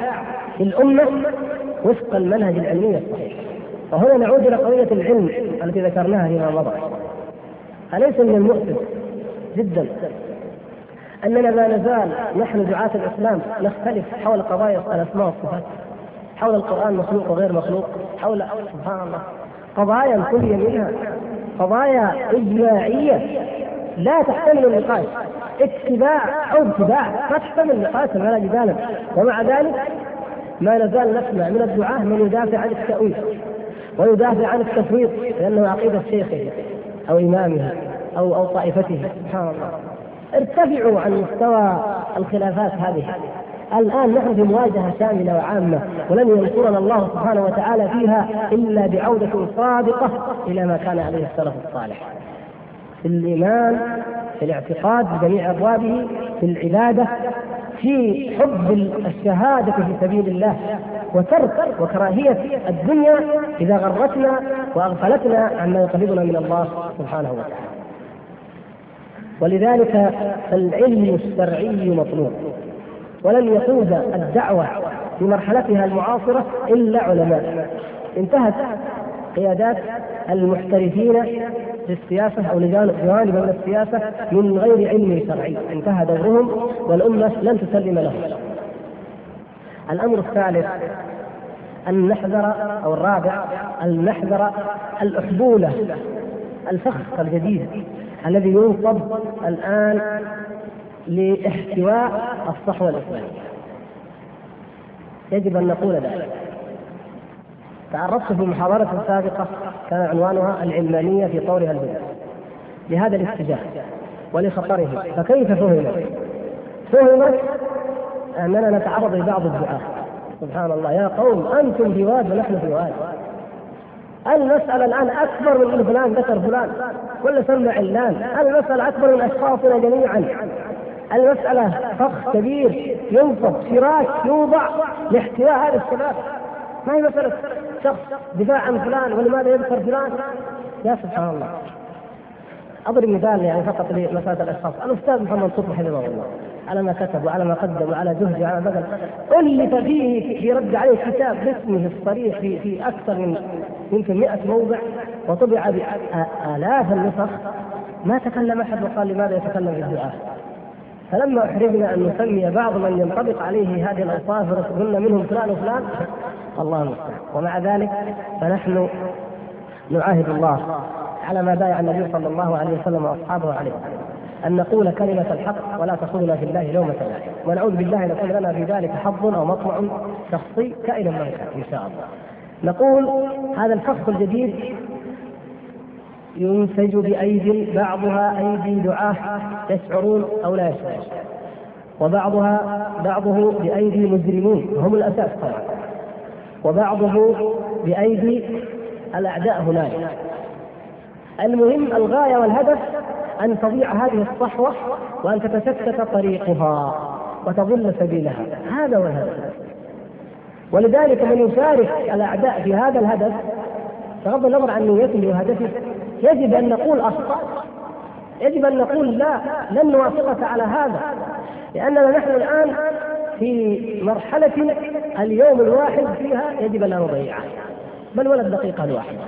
في الأمة وفق المنهج العلمي الصحيح. وهنا نعود إلى قضية العلم التي ذكرناها فيما مضى. أليس من المؤسف جدا أننا ما نزال نحن دعاة الإسلام نختلف حول قضايا الأسماء والصفات؟ حول القرآن مخلوق وغير مخلوق حول سبحان الله. قضايا كلية منها قضايا إجماعية. لا تحتمل النقاش. اتباع أو اتباع ما تحتمل النقاش ولا جدالا. ومع ذلك ما نزال نسمع من الدعاة من يدافع عن التأويل ويدافع عن التفويض لأنه عقيدة شيخه أو إمامه أو أو طائفته. سبحان الله. ارتفعوا عن مستوى الخلافات هذه. الآن نحن في مواجهة شاملة وعامة ولن ينصرنا الله سبحانه وتعالى فيها إلا بعودة صادقة إلى ما كان عليه السلف الصالح. في الإيمان في الاعتقاد بجميع أبوابه في العبادة في حب الشهادة في سبيل الله وترك وكراهية الدنيا إذا غرتنا وأغفلتنا عما يقربنا من الله سبحانه وتعالى. ولذلك العلم الشرعي مطلوب. ولن يقود الدعوة في مرحلتها المعاصرة إلا علماء. انتهت قيادات المحترفين في السياسة أو جوانب من السياسة من غير علم شرعي. انتهى دورهم والأمة لن تسلم لهم. الأمر الثالث أن نحذر أو الرابع أن نحذر الأحبولة الفخ الجديد الذي ينصب الآن لاحتواء الصحوة الإسلامية يجب أن نقول ذلك. تعرضت في محاضرة سابقة كان عنوانها العلمانية في طورها البدع لهذا الاتجاه ولخطره. فكيف فهمت؟ فهمت أننا نتعرض لبعض الدعاة سبحان الله. يا قوم أنتم في واد ونحن في واد المسألة الآن أكبر من فلان ذكر فلان؟ ولا سمع علان. المسألة أكبر من أشخاصنا جميعا؟ المسألة فخ كبير ينصب فراش يوضع لاحتواء هذا الشباب ما هي مسألة شخص دفاع عن فلان ولماذا يذكر فلان؟ يا سبحان الله. أضرب مثال يعني فقط لمسألة الأشخاص، الأستاذ محمد صبحي حفظه الله. على ما كتب وعلى ما قدم وعلى جهده وعلى بذل ألف فيه في رد عليه كتاب باسمه الصريح في في أكثر من يمكن 100 موضع. وطبع بآلاف النسخ. ما تكلم أحد وقال لماذا يتكلم في الدعاء؟ فلما احرجنا أن نسمي بعض من ينطبق عليه هذه الأوصاف قلنا منهم فلان وفلان الله المستعان ومع ذلك فنحن نعاهد الله على ما بايع النبي صلى الله عليه وسلم وأصحابه عليه أن نقول كلمة الحق ولا تقولنا في الله لومة لائم ونعوذ بالله أن يكون لنا في ذلك حظ أو مطمع شخصي كائنا ما كان إن شاء الله. نقول هذا الفخ الجديد ينسج بأيدي بعضها أيدي دعاة يشعرون أو لا يشعرون وبعضها بعضه بأيدي مجرمين هم الأساس طبعا. وبعضه بأيدي الأعداء هناك. المهم الغاية والهدف أن تضيع هذه الصحوة وأن تتشتت طريقها وتضل سبيلها. هذا هو الهدف. ولذلك من يشارك الأعداء في هذا الهدف بغض النظر عن نيته وهدفه يجب أن نقول اخطات يجب أن نقول لا لن نوافقك على هذا لأننا نحن الآن في مرحلة اليوم الواحد فيها يجب ان لا نضيعها بل ولا الدقيقه الواحده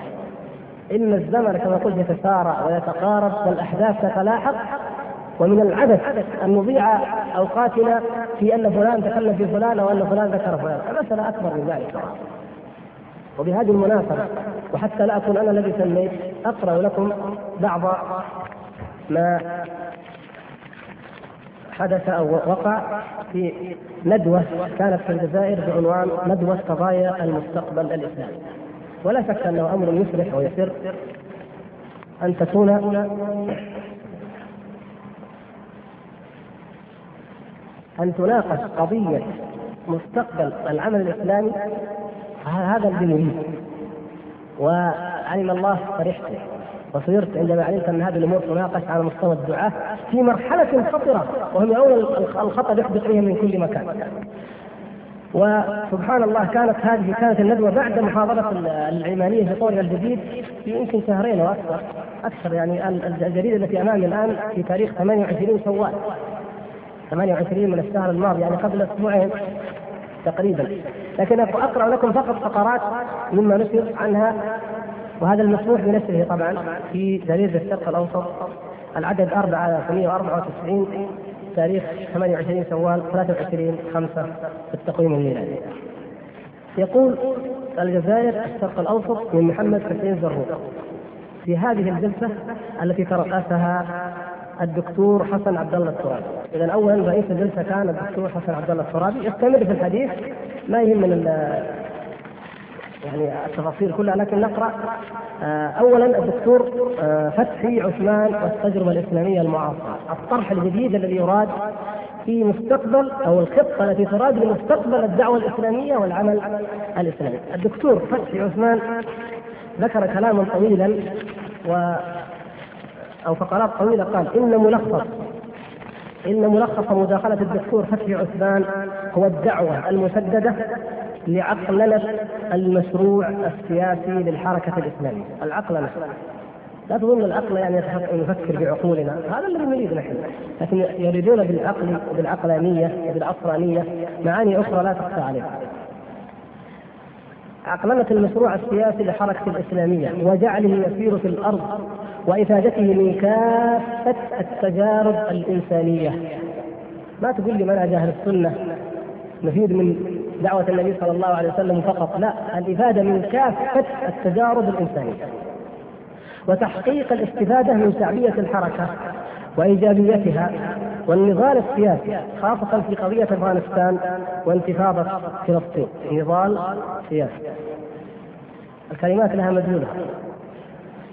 إن الزمن كما قلت يتسارع ويتقارب والأحداث تتلاحق ومن العبث أن نضيع أوقاتنا في أن فلان تكلم في فلان أو ان فلان ذكر فلان. المساله أكبر من ذلك. وبهذه المناسبة وحتى لا أكون أنا الذي سميت أقرأ لكم بعض ما حدث أو وقع في ندوة كانت في الجزائر بعنوان ندوة قضايا المستقبل الإسلامي. ولا شك أنه أمر يفرح ويسر أن تكون أن تناقش قضية مستقبل العمل الإسلامي هذا الذي نريد. وعلم الله فرحت وصرت عندما علمت أن هذه الأمور تناقش على مستوى الدعاة في مرحلة خطرة وهم يرون الخطر يحدث بهم من كل مكان. وسبحان الله كانت هذه كانت الندوة بعد محاضرة العلمانية في طورها الجديد في يمكن شهرين أو أكثر أكثر يعني الجريدة التي أمامي الآن في تاريخ 28 شوال. 28 من الشهر الماضي يعني قبل أسبوعين تقريبا. لكن أقرأ لكم فقط فقرات مما نشر عنها وهذا المسموح بنشره طبعا في جريده الشرق الأوسط العدد 494 تاريخ 28 شوال 23 5 في التقويم الميلادي. يقول الجزائر الشرق الأوسط من محمد حسين زروق في هذه الجلسة التي ترأسها الدكتور حسن عبد الله الترابي، اذا اولا رئيس الجلسة كان الدكتور حسن عبد الله الترابي. يستمر في الحديث. ما يهم من يعني التفاصيل كلها لكن نقرأ. آه، اولا الدكتور آه، فتحي عثمان والتجربة الإسلامية المعاصرة. الطرح الجديد الذي يراد في مستقبل أو الخطة التي تراد لمستقبل الدعوة الإسلامية والعمل الإسلامي. الدكتور فتحي عثمان ذكر كلاما طويلا و أو فقرات طويلة قال إن ملخص إن ملخص مداخلة الدكتور فتحي عثمان هو الدعوة المسددة لعقلنة المشروع السياسي للحركة الإسلامية. العقلنة لا تظن العقل يعني يفكر بعقولنا. هذا الذي نريد نحن. لكن يريدون بالعقل وبالعقلانية وبالعصرانية معاني أخرى لا تخفى عليها. عقلنة المشروع السياسي للحركة الإسلامية. وجعله يسير في الأرض. وإفادته من كافة التجارب الإنسانية. ما تقول لي منهج أهل السنة نفيد من دعوة النبي صلى الله عليه وسلم فقط؟ لا الإفادة من كافة التجارب الإنسانية. وتحقيق الاستفادة من شعبية الحركة وإيجابيتها والنضال السياسي خاصة في قضية أفغانستان وانتفاضة فلسطين. نضال سياسي. الكلمات لها مدلولة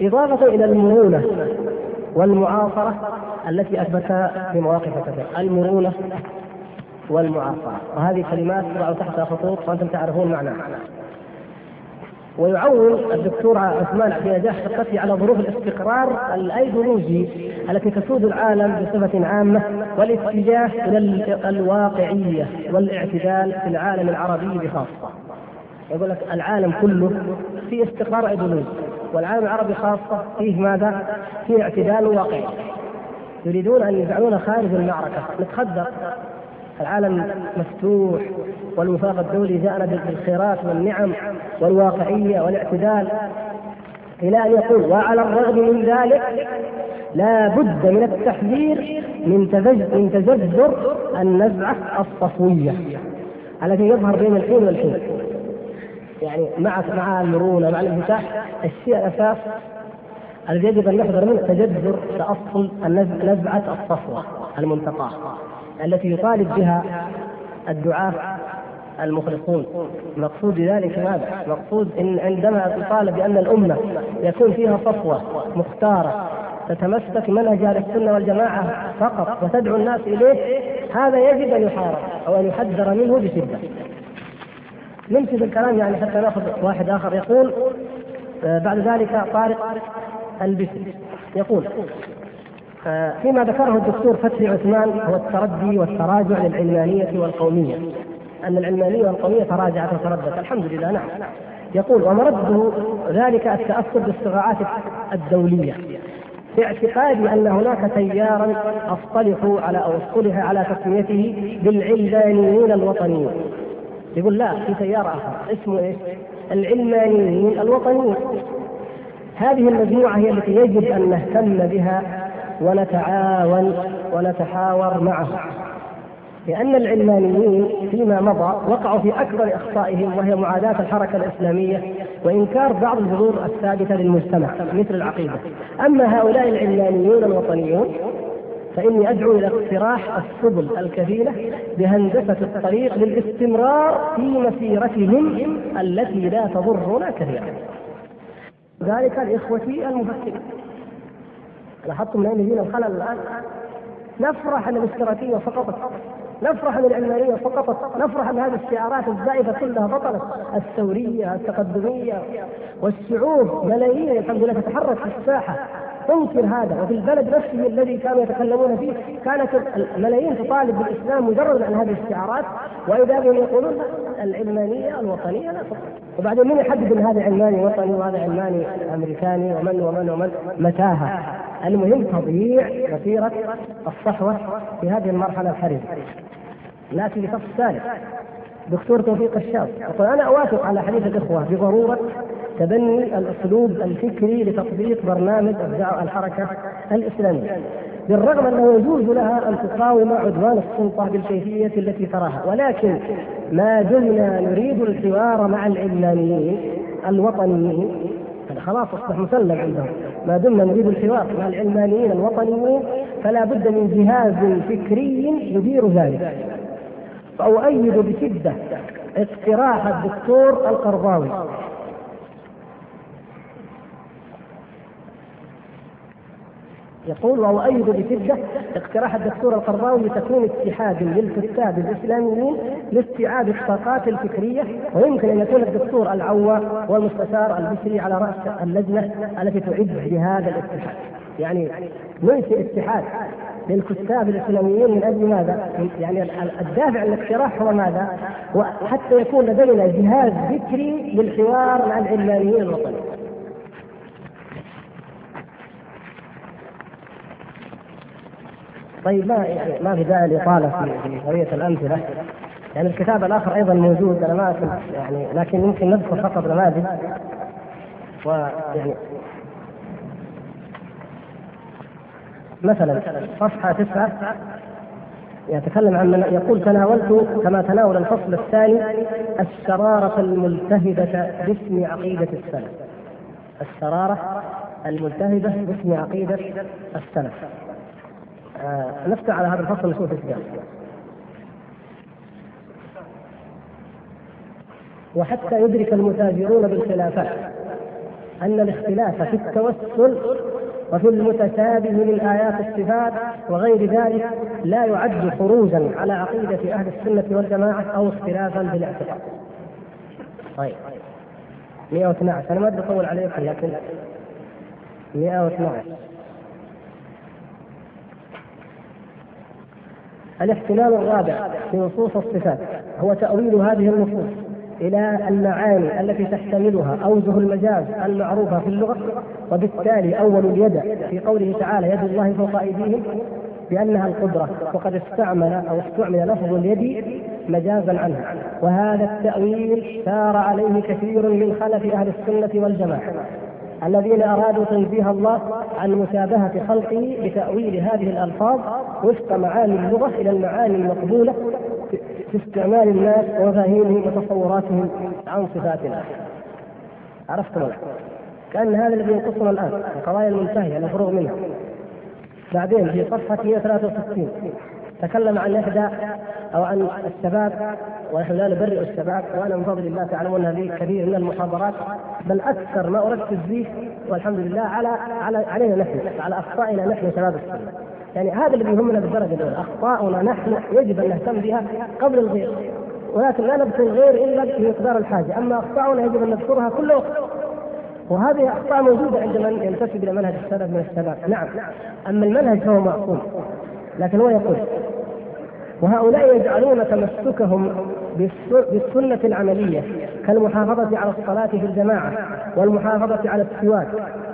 إضافة إلى المرونة والمعاصرة التي أثبتها في مواقف كثيرة. المرونة والمعاصرة. وهذه كلمات تضع تحتها خطوط وأنتم تعرفون معناها. ويعول الدكتور عثمان عبد النجاح ثقته على ظروف الاستقرار الأيديولوجي التي تسود العالم بصفة عامة والاتجاه إلى الواقعية والاعتدال في العالم العربي بخاصة. يقول لك العالم كله في استقرار إيديولوجي. والعالم العربي خاصه فيه ماذا؟ فيه اعتدال واقعي. يريدون أن يجعلونا خارج المعركة. نتخدر العالم مفتوح والوفاق الدولي جاءنا بالخيرات والنعم والواقعية والاعتدال. إلى أن يقول وعلى الرغم من ذلك لا بد من التحذير من من تجذر النزعة الصفوية. التي يظهر بين الحين والحين. يعني مع مع المرونة مع الانفتاح الشيء الأساس الذي يجب أن نحذر منه تجذر تأصل نزعة الصفوة المنتقاه التي يطالب بها الدعاة المخلصون مقصود ذلك ماذا؟ مقصود إن عندما تطالب بأن الأمة يكون فيها صفوة مختارة تتمسك منهج أهل السنة والجماعة فقط وتدعو الناس إليه هذا يجب أن يحارب أو أن يحذر منه بشدة. نمشي بالكلام يعني حتى ناخذ واحد آخر يقول آه، بعد ذلك طارق البسل يقول فيما ذكره الدكتور فتحي عثمان هو التردي والتراجع للعلمانية والقومية أن العلمانية والقومية تراجعت وتردت الحمد لله نعم. يقول ومرده ذلك التأثر بالصراعات الدولية في اعتقادي أن هناك تيارا أصطلحوا على أو اصطلح على تسميته بالعلمانيين الوطنيين يقول لا في تيار آخر. اسمه إيش؟ العلمانيين الوطنيين هذه المجموعة هي التي يجب أن نهتم بها ونتعاون ونتحاور معه لأن العلمانيين فيما مضى وقعوا في أكبر أخطائهم وهي معاداة الحركة الإسلامية وإنكار بعض الجذور الثابتة للمجتمع مثل العقيدة. أما هؤلاء العلمانيون الوطنيون فإني أدعو إلى اقتراح السبل الكفيلة بهندسة الطريق للاستمرار في مسيرتهم التي لا تضرنا كثيرا. ذلك لإخوتي المفكرين لاحظتم من اين يجينا الخلل الآن؟ نفرح أن الاشتراكية سقطت. نفرح أن العلمانيه سقطت. نفرح أن هذه الشعارات الزائفة كلها بطلت. الثوريه التقدمية والشعوب ملايين الحمد لله تتحرك في الساحة. تنكر هذا وفي البلد نفسه الذي كانوا يتكلمون فيه كانت الملايين تطالب بالإسلام مجرد عن هذه الشعارات وإذا بهم يقولون العلمانية الوطنية لا وبعدين من يحدد إن هذا علماني وطني وهذا علماني أمريكاني ومن ومن ومن؟ متاهة. المهم تضييع مسيرة الصحوة في هذه المرحلة الحرجة. ناتي لفصل ثالث دكتور توفيق الشاط يقول أنا أوافق على حديث الإخوة بضرورة تبني الأسلوب الفكري لتطبيق برنامج أبداع الحركة الإسلامية. بالرغم أنه يجوز لها أن تقاوم عدوان السلطة بالكيفية التي تراها ولكن ما دمنا نريد الحوار مع العلمانيين الوطنيين خلاص أصبح مسلم عندهم. ما دمنا نريد الحوار مع العلمانيين الوطنيين فلا بد من جهاز فكري يدير ذلك. فأؤيد بشدة اقتراح الدكتور القرضاوي. يقول واؤيد بشدة اقتراح الدكتور القرضاوي لتكوين اتحاد للكتاب الاسلاميين لاستيعاب الطاقات الفكرية ويمكن أن يكون الدكتور العوا والمستشار البشري على رأس اللجنة التي تعد لهذا الاتحاد. يعني ننشئ اتحاد للكتاب الإسلاميين من أجل ماذا؟ يعني الدافع الاقتراح هو ماذا؟ وحتى يكون لدينا جهاز فكري للحوار مع العلمانيين الوطنيين. طيب ما يعني ما في داعي الاطاله في قضيه الأمثلة؟ يعني الكتاب الآخر أيضا موجود أنا ما يعني لكن يمكن نذكر فقط نماذج. ويعني مثلا صفحة تسعة يتكلم عن من يقول تناولت كما تناول الفصل الثاني الشرارة الملتهبة باسم عقيدة السلف. الشرارة الملتهبة باسم عقيدة السلف. نفتح على هذا الفصل نشوف إيش وحتى يدرك المتاجرون بالخلافات أن الاختلاف في التوسل وفي المتشابه من آيات الصفات وغير ذلك لا يعد خروجا على عقيدة أهل السنة والجماعة أو اختلافا في الاعتقاد. طيب 112 أنا ما أدري أطول عليكم لكن 112 الاحتمال الرابع في نصوص الصفات هو تأويل هذه النصوص إلى المعاني التي تحتملها أوجه المجاز المعروفة في اللغة وبالتالي أول اليد في قوله تعالى يد الله فوق أيديهم بأنها القدرة وقد استعمل أو استعمل لفظ اليد مجازا عنها. وهذا التأويل سار عليه كثير من خلف أهل السنة والجماعة. الذين أرادوا تنزيه الله عن مشابهة خلقه بتأويل هذه الألفاظ وفق معاني اللغة إلى المعاني المقبولة في استعمال الناس ومفاهيمهم وتصوراتهم عن صفات الله. عرفتم الآن؟ كأن هذا الذي ينقصنا الآن القضايا المنتهية المفروغ منها. بعدين في صفحة 163 تكلم عن إحدى أو عن الشباب ونحن لا نبرئ الشباب وأنا من فضل الله تعلمون لي كثير من المحاضرات بل أكثر ما أركز فيه والحمد لله على على علينا نحن على أخطائنا نحن شباب السنة. يعني هذا الذي يهمنا بالدرجة الأولى أخطاؤنا نحن يجب أن نهتم بها قبل الغير ولكن لا نذكر الغير إلا في مقدار الحاجة. أما أخطاؤنا يجب أن نذكرها كل وقت وهذه أخطاء موجودة عند من ينتسب إلى منهج السلف من الشباب. نعم. أما المنهج فهو معصوم لكن هو يقول وهؤلاء يجعلون تمسكهم بالسنة العملية كالمحافظة على الصلاة في الجماعة والمحافظة على السواك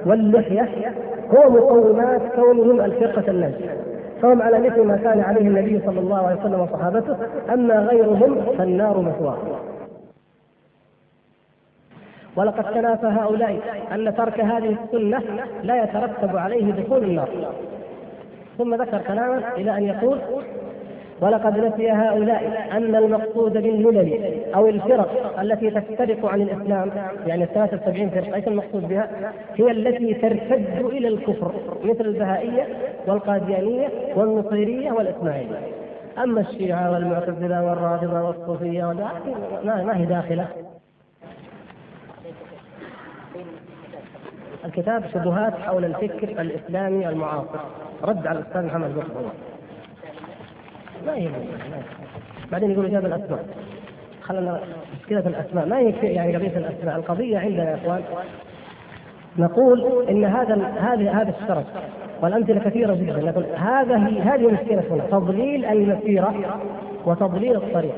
واللحية هو مقومات كونهم الفرقة الناجية فهم على مثل ما كان عليه النبي صلى الله عليه وسلم وصحابته أما غيرهم فالنار مثواة. ولقد تنافى هؤلاء أن ترك هذه السنة لا يترتب عليه دخول النار. ثم ذكر كلاما إلى أن يقول ولقد نسي هؤلاء أن المقصود بالملل أو الفرق التي تفترق عن الإسلام يعني الثلاثة وسبعين فرقة إيش المقصود بها؟ هي التي ترتد إلى الكفر مثل البهائية والقاديانية والنصيرية والإسماعيلية. أما الشيعة والمعتزلة والرافضة والصوفية ما هي داخلة. الكتاب شبهات حول الفكر الإسلامي المعاصر. رد على الأستاذ محمد بن ما هي بعدين يقولوا جاب الأسماء. خلنا مشكلة الأسماء. ما هي يعني قضية الأسماء؟ القضية عندنا يا إخوان. نقول إن هذا هذا هذا الشرط والأمثلة كثيرة جدا. نقول هذا هذه مشكلتنا تضليل المسيرة وتضليل الطريق.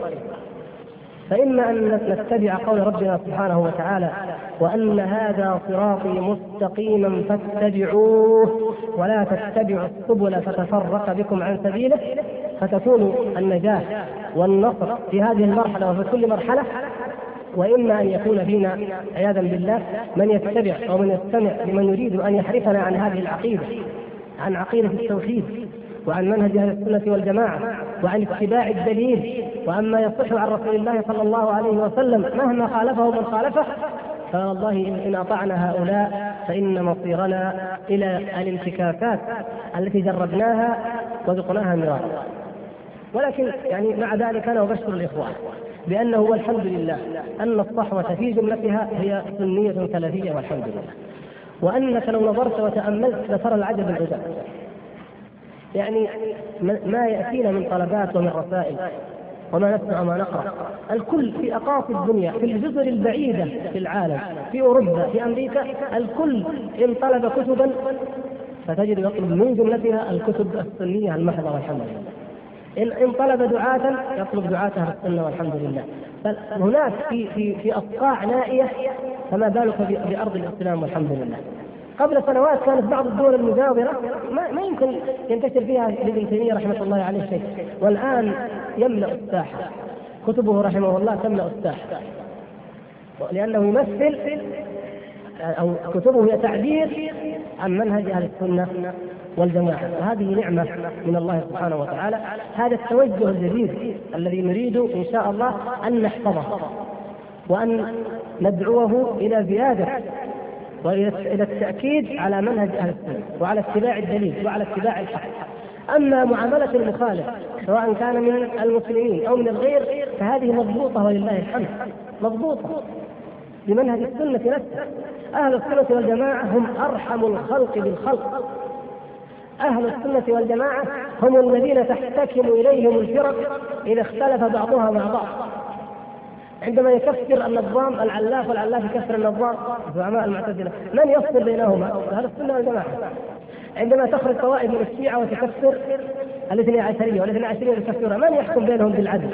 فإما أن نتبع قول ربنا سبحانه وتعالى وأن هذا صراطي مستقيما فاتبعوه ولا تتبعوا السبل فتفرق بكم عن سبيله فتكون النجاة والنصر في هذه المرحلة وفي كل مرحلة. وإما أن يكون فينا عياذا بالله من يتبع أو من يستمع لمن يريد أن يحرفنا عن هذه العقيدة عن عقيدة التوحيد. وعن منهج أهل السنة والجماعة وعن اتباع الدليل واما يصح عن رسول الله صلى الله عليه وسلم مهما خالفه من خالفه فوالله ان أطعنا هؤلاء فإن مصيرنا إلى الانتكاسات التي جربناها وذقناها مرارا. ولكن يعني مع ذلك أنا أبشر الإخوان بأنه والحمد لله أن الصحوة في جملتها هي سنية سلفيه والحمد لله. وأنك لو نظرت وتأملت لترى العجب العجب يعني ما يأتينا من طلبات ومن رسائل وما نسمع وما نقرأ. الكل في أقاصي الدنيا في الجزر البعيدة في العالم في أوروبا في أمريكا الكل إن طلب كتبا فتجد يطلب من جملتها الكتب السنية المحضة والحمد لله. إن طلب دعاة يطلب دعاة أهل السنة والحمد لله. فهناك في في في أصقاع نائية فما بالك بأرض الإسلام والحمد لله. قبل سنوات كانت بعض الدول المجاورة ما, ما يمكن ينتشر فيها لابن تيمية رحمة الله عليه شيء. والآن يملا الساحة. كتبه رحمه الله تملا الساحة. لأنه يمثل أو كتبه هي تعبير عن منهج أهل السنة والجماعة. وهذه نعمة من الله سبحانه وتعالى. هذا التوجه الجديد الذي نريد إن شاء الله أن نحفظه وأن ندعوه إلى زيادة وإلى التأكيد على منهج أهل السنة وعلى اتباع الدليل وعلى اتباع الحق أما معاملة المخالف سواء كان من المسلمين أو من الغير فهذه مضبوطة ولله الحمد. مضبوطة. بمنهج السنة نفسه. أهل السنة والجماعة هم أرحم الخلق بالخلق. أهل السنة والجماعة هم الذين تحتكم إليهم الفرق إذا اختلف بعضها مع بعض. عندما يكفر النظام العلاف والعلاف يكفر النظام زعماء المعتزلة من يفصل بينهما؟ أهل السنة والجماعة عندما تخرج طوائف من الشيعة وتكفر الاثني عشرية والاثني عشرية يكفرها من يحكم بينهم بالعدل؟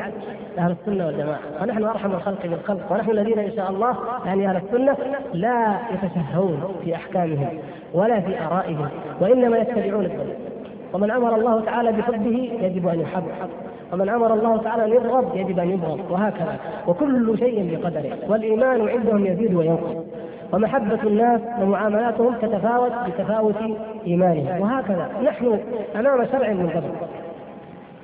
أهل السنة والجماعة ونحن أرحم الخلق بالخلق ونحن الذين إن شاء الله يعني أهل السنة لا يتشهون في أحكامهم ولا في آرائهم وإنما يتبعون الدليل ومن أمر الله تعالى بحبه يجب أن يحب ومن أمر الله تعالى أن يبغض يجب أن يبغض وهكذا. وكل شيء بقدره. والإيمان عندهم يزيد وينقص. ومحبة الناس ومعاملاتهم تتفاوت بتفاوت إيمانهم. وهكذا. نحن أمام شرع من قبل.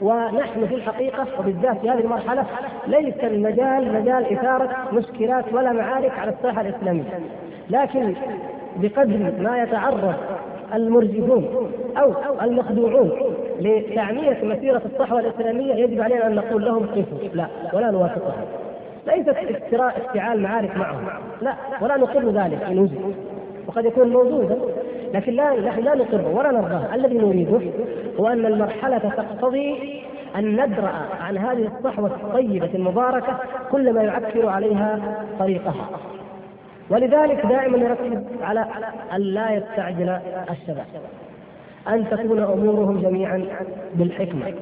ونحن في الحقيقة وبالذات في هذه المرحلة ليس المجال مجال إثارة مشكلات ولا معارك على الساحة الإسلامية. لكن بقدر ما يتعرض المرجفون أو المخدوعون لتعمية مسيرة الصحوة الإسلامية يجب علينا أن نقول لهم قفوا لا ولا نوافقهم. ليست افتعال معارك معهم. لا ولا نقر ذلك إن وجد. وقد يكون موجودا لكن لا نحن لا نقره ولا نرضاه. الذي نريده هو أن المرحلة تقتضي أن ندرأ عن هذه الصحوة الطيبة المباركة كل ما يعكر عليها طريقها. ولذلك دائما نركز على أن لا يستعجل الشباب. أن تكون أمورهم جميعا بالحكمة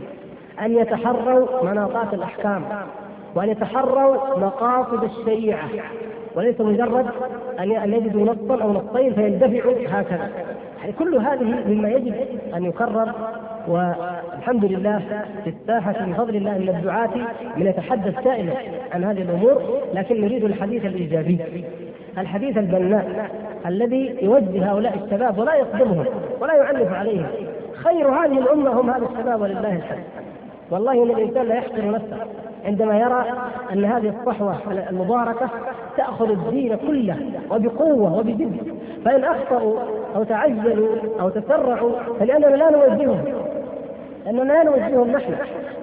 أن يتحروا مناطات الأحكام وأن يتحروا مقاصد الشريعة وليس مجرد أن يجدوا نصا أو نصين فيندفعوا هكذا. يعني كل هذه مما يجب أن يكرر والحمد لله في الساحة من فضل الله ان الدعاة من يتحدث دائما عن هذه الأمور لكن نريد الحديث الإيجابي. الحديث البناء الذي يوجه هؤلاء الشباب ولا يصدمهم ولا يعنف عليهم. خير هذه الأمة هم هذا الشباب ولله الحمد. والله إن الإنسان لا يحقر نفسه عندما يرى أن هذه الصحوة المباركة تأخذ الدين كله وبقوة وبجد. فإن أخطأوا أو تعجلوا أو تسرعوا فلأننا لا نوجههم. لأننا لا نوجههم نحن.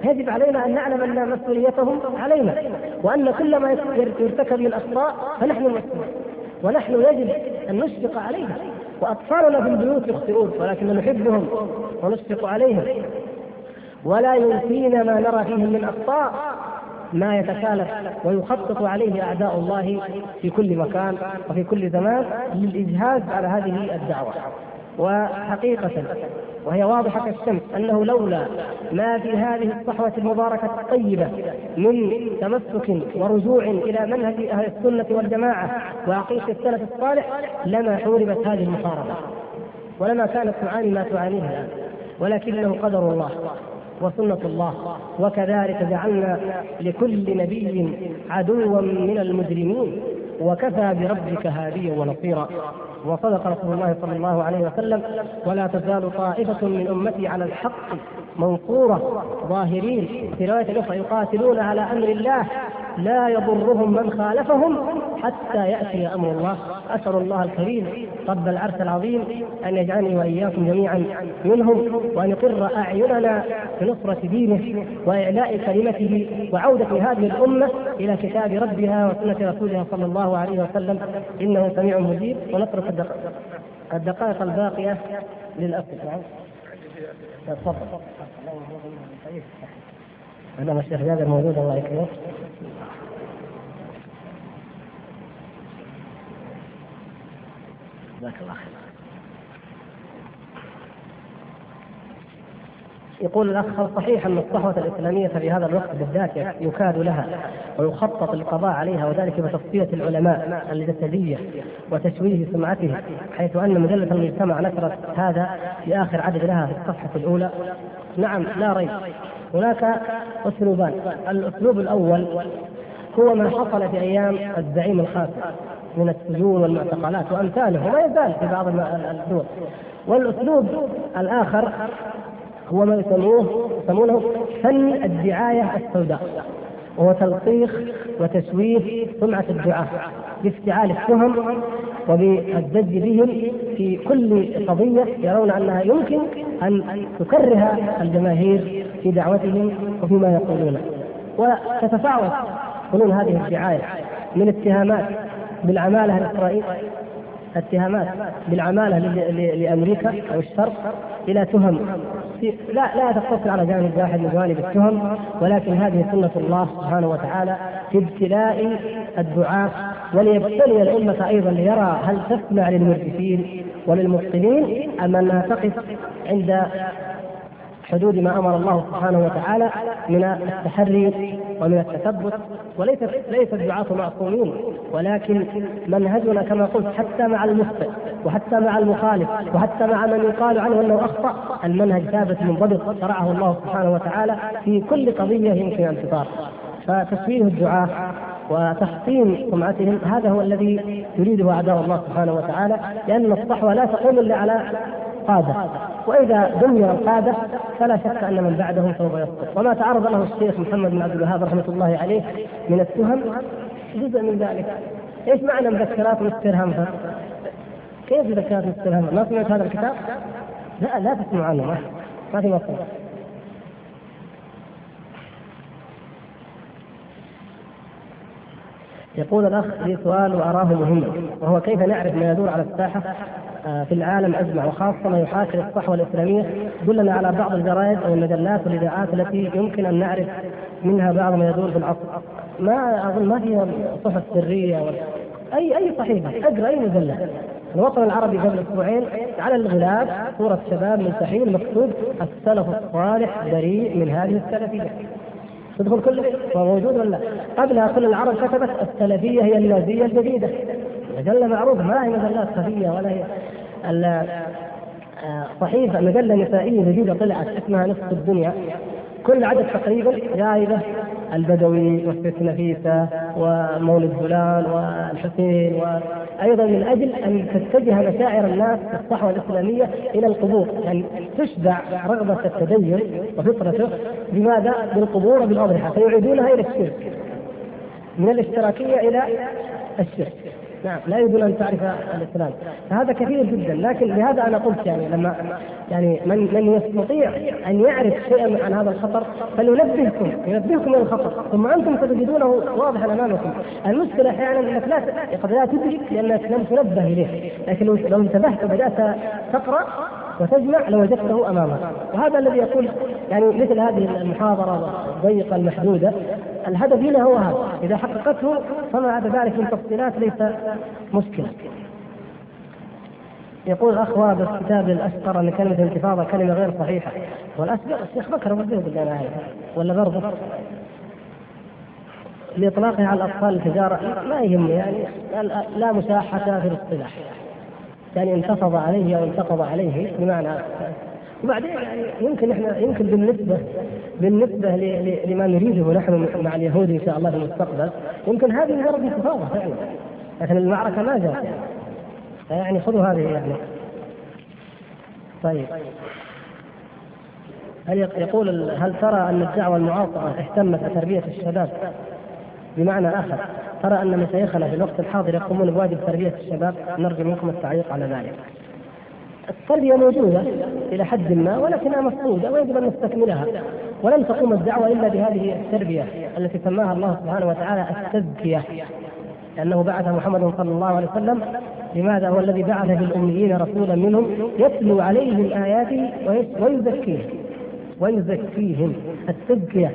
يجب علينا أن نعلم أن مسؤوليتهم علينا. وأن كل ما يرتكب من أخطاء فنحن المسؤولون ونحن يجب أن نشفق عليها. وأطفالنا في البيوت يخطئون ولكن نحبهم ونشفق عليهم. ولا ينفينا ما نرى فيهم من أخطاء ما يتكالف ويخطط عليه أعداء الله في كل مكان وفي كل زمان للإجهاز على هذه الدعوة. وحقيقة وهي واضحة كالشمس أنه لولا ما في هذه الصحوة المباركة الطيبة من تمسك ورجوع إلى منهج أهل السنة والجماعة وعقيدة السلف الصالح لما حوربت هذه المحاربة. ولما كانت تعاني ما تعانيه الآن ولكنه قدر الله وسنة الله وكذلك جعلنا لكل نبي عدوا من المجرمين وكفى بربك هاديا ونصيرا. وصدق رسول الله صلى الله عليه وسلم ولا تزال طائفة من أمتي على الحق منصورة ظاهرين. في رواية أخرى يقاتلون على أمر الله لا يضرهم من خالفهم حتى يأتي أمر الله. أسأل الله الكريم رب العرش العظيم أن يجعلني وإياكم جميعا منهم وأن يقر أعيننا بنصرة دينه وإعلاء كلمته وعودة هذه الأمة إلى كتاب ربها وسنة رسولها صلى الله عليه وسلم. إنه سميع مجيب. ونترك الدقائق الباقية للأسف. نعم تفضل أنا الشيخ جابر موجود الله يكرمك جزاك الله خير يقول الأخ هل صحيح أن الصحوة الإسلامية في هذا الوقت بالذات يكاد لها ويخطط للقضاء عليها وذلك بتصفيه العلماء الجسديه وتشويه سمعته حيث أن مجلة المجتمع نشرت هذا في اخر عدد لها في الصفحة الأولى؟ نعم لا ريب. هناك أسلوبان. الأسلوب الأول هو ما حصل في أيام الزعيم الخاسر. من السجون والمعتقلات وامثاله وما يزال في بعض الدول والأسلوب الآخر هو ما يسموه يسمونه فن الدعاية السوداء وهو تلطيخ وتشويه سمعة الدعاة بافتعال التهم وبالزج بهم في كل قضية يرون أنها يمكن أن تكره الجماهير في دعوتهم وفيما يقولون. وتتفاوت فنون هذه الدعاية من اتهامات بالعمالة الاسرائيليه اتهامات بالعمالة لأمريكا أو الشرق إلى تهم. لا لا تقتصر على جانب واحد من جوانب التهم ولكن هذه سنة الله سبحانه وتعالى في ابتلاء الدعاة وليبتلي الأمة أيضا ليرى هل تسمع للمرجفين وللمبطلين أم أنها تقف عند حدود ما أمر الله سبحانه وتعالى من التحري ومن التثبت وليس ليس الدعاة معصومين ولكن منهجنا كما قلت حتى مع المخطئ وحتى مع المخالف وحتى مع من يقال عنه أنه أخطأ المنهج ثابت منضبط شرعه الله سبحانه وتعالى في كل قضية يمكن أن تثار. فتسويه الدعاة وتحطيم سمعتهم هذا هو الذي يريده أعداء الله سبحانه وتعالى لأن الصحوة لا تقوم إلا على قاده وإذا دمر القادة فلا شك أن من بعدهم سوف يسقط وما تعرض له الشيخ محمد بن عبد الوهاب رحمة الله عليه من التهم جزء من ذلك إيش معنى مذكرات مسترهمها؟ كيف مذكرات مسترهمها؟ ما سمعت هذا الكتاب؟ لا لا تسمع عنه ما, ما في مصر يقول الأخ لي سؤال وأراه مهما وهو كيف نعرف ما يدور على الساحة في العالم أجمع وخاصة ما يحاكي الصحوة الإسلامية دلنا على بعض الجرائد أو المجلات والاذاعات التي يمكن أن نعرف منها بعض ما يدور في العصر. ما أظن ما فيها صحف سريه ولا أي أي صحيفة؟ اقرا أي مجلة؟ الوطن العربي قبل أسبوعين على الغلاف صورة شباب ملتحين مكتوب السلف الصالح بريء من هذه السلفية. تدخل كل موجود ولا قبلها كل العرب كتبت السلفية هي النازية الجديدة. مجلة معروفة ما هي مجلات خفيه ولا هي. آه، صحيفة مجلة نسائية جديدة طلعت اسمها نصف الدنيا. كل عدد تقريبا جايبه البدوي والست نفيسة ومولد فلان والحسين وأيضا من أجل أن تتجه مشاعر الناس في الصحوة الإسلامية إلى القبور يعني تشبع رغبة التدين وفطرته بماذا؟ بالقبور وبالاضرحه فيعيدونها إلى الشرك. من الاشتراكية إلى الشرك. نعم لا يريدون أن تعرف الإسلام. فهذا كثير جدا. لكن لهذا أنا قلت يعني لما يعني من من يستطيع أن يعرف شيئا عن هذا الخطر فلينبهكم ينبهكم من الخطر. ثم أنتم ستجدونه واضحا أمامكم. المشكلة أحيانا إنك لا قد لا تدرك لانك لم تنبه إليه. لكن لو انتبهت وبدأت تقرأ وتجمع لوجدته أمامك. وهذا الذي يقول يعني مثل هذه المحاضرة الضيقة المحدودة. الهدف هنا هو هذا. إذا حققته فما بعد ذلك من تفصيلات ليس مشكلة. يقول الاخ وابس كتاب الاشقر أن كلمة الانتفاضة كلمة غير صحيحة. والاشقر الشيخ بكر ابو بالله ولا برضه؟ لاطلاقها على الأطفال التجارة ما يهمني يعني لا مشاحه في الاصطلاح. يعني انتفض عليه أو انتقض عليه بمعنى وبعدين يعني يمكن إحنا يمكن بالنسبة بالنسبة لما نريده نحن مع اليهود إن شاء الله في المستقبل يمكن هذه مجرد انتفاضه فعلا. لكن المعركة ما جاءت. يعني خذوا هذه يعني. طيب. هل يقول هل ترى أن الدعوة المعاصره اهتمت بتربية الشباب؟ بمعنى آخر ترى أن مشايخنا في الوقت الحاضر يقومون بواجب تربية الشباب؟ نرجو منكم التعليق على ذلك. التربيه موجودة إلى حد ما ولكنها مفقودة ويجب أن نستكملها. ولن تقوم الدعوة إلا بهذه التربية التي سماها الله سبحانه وتعالى التزكية لأنه بعث محمد صلى الله عليه وسلم لماذا؟ هو الذي بعث في الاميين رسولا منهم يتلو عليهم آياته ويزكيهم ويزكيهم. التزكية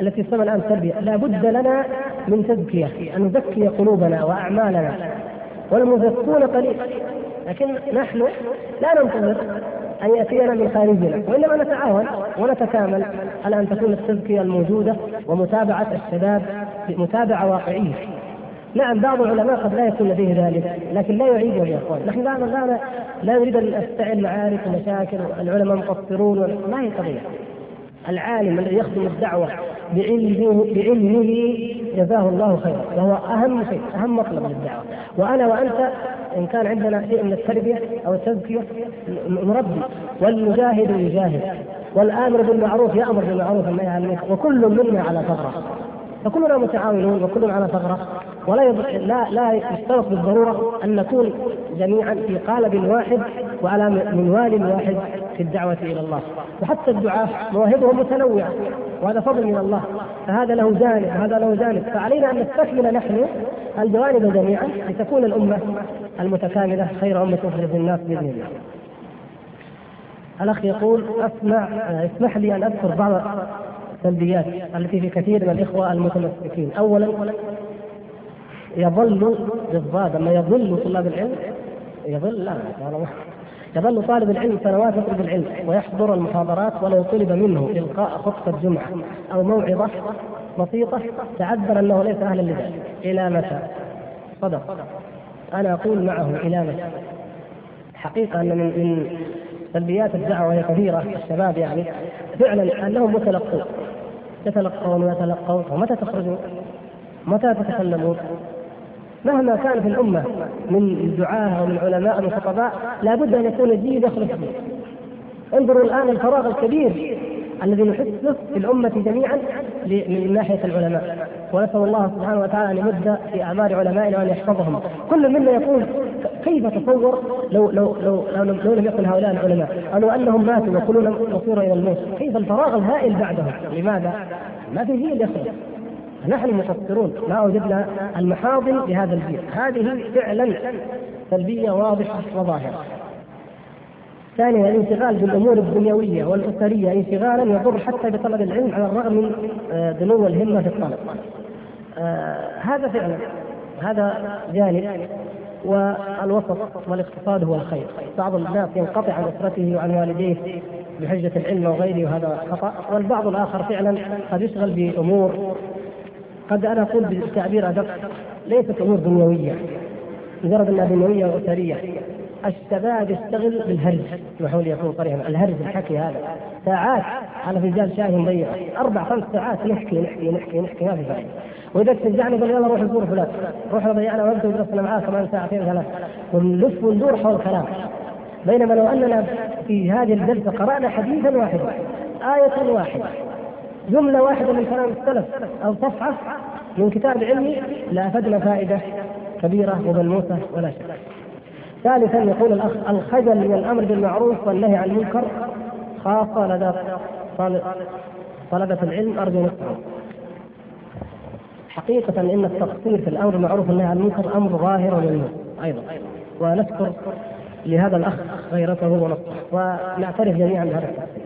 التي تسمى الآن تربية. لا بد لنا من تزكية أن نزكي قلوبنا وأعمالنا والمزكون قليل. لكن نحن لا ننتظر أن يأتينا من خارجنا وإنما نتعاون ونتكامل على أن تكون التزكيه الموجودة ومتابعة الشباب متابعة واقعية. نعم بعض العلماء قد لا يكون لديه ذلك لكن لا يعيده يا إخوان. نحن لا لا لا نريد أن نستعين معارك ومشاكل العلماء مقصرون ما هي قضيه العالم الذي يخدم الدعوة بعلمه بعلمه جزاه الله خيرا وهو أهم شيء أهم مطلب للدعوة. وأنا وأنت إن كان عندنا شيء من التربية أو التزكية نربي. والمجاهد يجاهد. والآمر بالمعروف يأمر بالمعروف والنهي عن المنكر. وكل منا على ثغرة. فكلنا متعاونون وكلنا على ثغرة. ولا لا لا يشترط بالضرورة أن نكون جميعا في قالب واحد وعلى منوال واحد في الدعوة إلى الله. وحتى الدعاة مواهبهم متنوعة وهذا فضل من الله. فهذا له جانب وهذا له جانب. فعلينا أن نستكمل نحن الجوانب جميعا لتكون الأمة المتكامله خير أمة أخرجت الناس بإذن الله. الأخ يقول أسمع اسمح لي أن أذكر بعض السلبيات التي في كثير من الإخوة المتمسكين، اولا يظل بالضاد لما يظل طلاب العلم يظل لا يظل طالب العلم سنوات يطلب العلم ويحضر المحاضرات ولو طلب منه إلقاء خطبة جمعه أو موعظة بسيطة تعذر أنه ليس أهلا لذلك إلى متى؟ صدق أنا أقول معه إلى؟ حقيقة أن من من سلبيات الدعوة وهي كثيرة الشباب يعني فعلا أنهم متلقون يتلقون ويتلقون ومتى تخرجون؟ متى تتكلمون؟ مهما كان في الأمة من دعاة ومن علماء ومن خطباء لابد أن يكون جيل يخلص انظروا الآن الفراغ الكبير الذي نحسه في الأمة جميعا من ناحية العلماء. ونسأل الله سبحانه وتعالى أن يمد في أعمار علمائنا وأن يحفظهم. كل منا يقول كيف تصور لو لو لو لو, لو لم يكن هؤلاء العلماء؟ أو لو أنهم ماتوا وكلنا مصير إلى الموت. كيف الفراغ الهائل بعدهم؟ لماذا؟ ما في جيل يخلص نحن مقصرون ما وجدنا المحاضن لهذا الجيل. هذه فعلا سلبية واضحة وظاهرة. ثانيا الانشغال بالأمور الدنيوية والأسرية انشغالا يضر حتى بطلب العلم على الرغم من آه، دنو الهمة في الطلب. آه هذا فعلا. هذا جانب. والوسط والاقتصاد هو الخير. بعض الناس ينقطع عن أسرته وعن والديه بحجة العلم وغيره وهذا خطأ، والبعض الآخر فعلا قد يشغل بأمور. قد أنا أقول بتعبير أدق ليست أمور دنيوية. مجرد أنها دنيوية وأسرية. الشباب يشتغل بالهرج لي اكون صريحا الهرج الحكي هذا. ساعات على فنجان شاي مضيع. أربع خمس ساعات نحكي نحكي نحكي نحكي ما في فائده وإذا تشجعني قال يلا روح نزور فلان. روح ضيعنا وقت ودرسنا معاه كمان ساعتين ثلاث. ونلف وندور حول كلام بينما لو أننا في هذه الجلسة قرأنا حديثا واحدا آية واحدة جملة واحدة من كلام السلف أو صفحة من كتاب علمي لأفدنا فائدة كبيرة وملموسة ولا شك. ثالثا يقول الأخ الخجل من الأمر بالمعروف والنهي عن المنكر خاصة لدى طلبة العلم أرجو نصحهم. حقيقة إن التقصير في الأمر بالمعروف والنهي عن المنكر أمر ظاهر وملموس أيضا. ونذكر لهذا الأخ غيرته ونصحه ونعترف جميعا بهذا التقصير.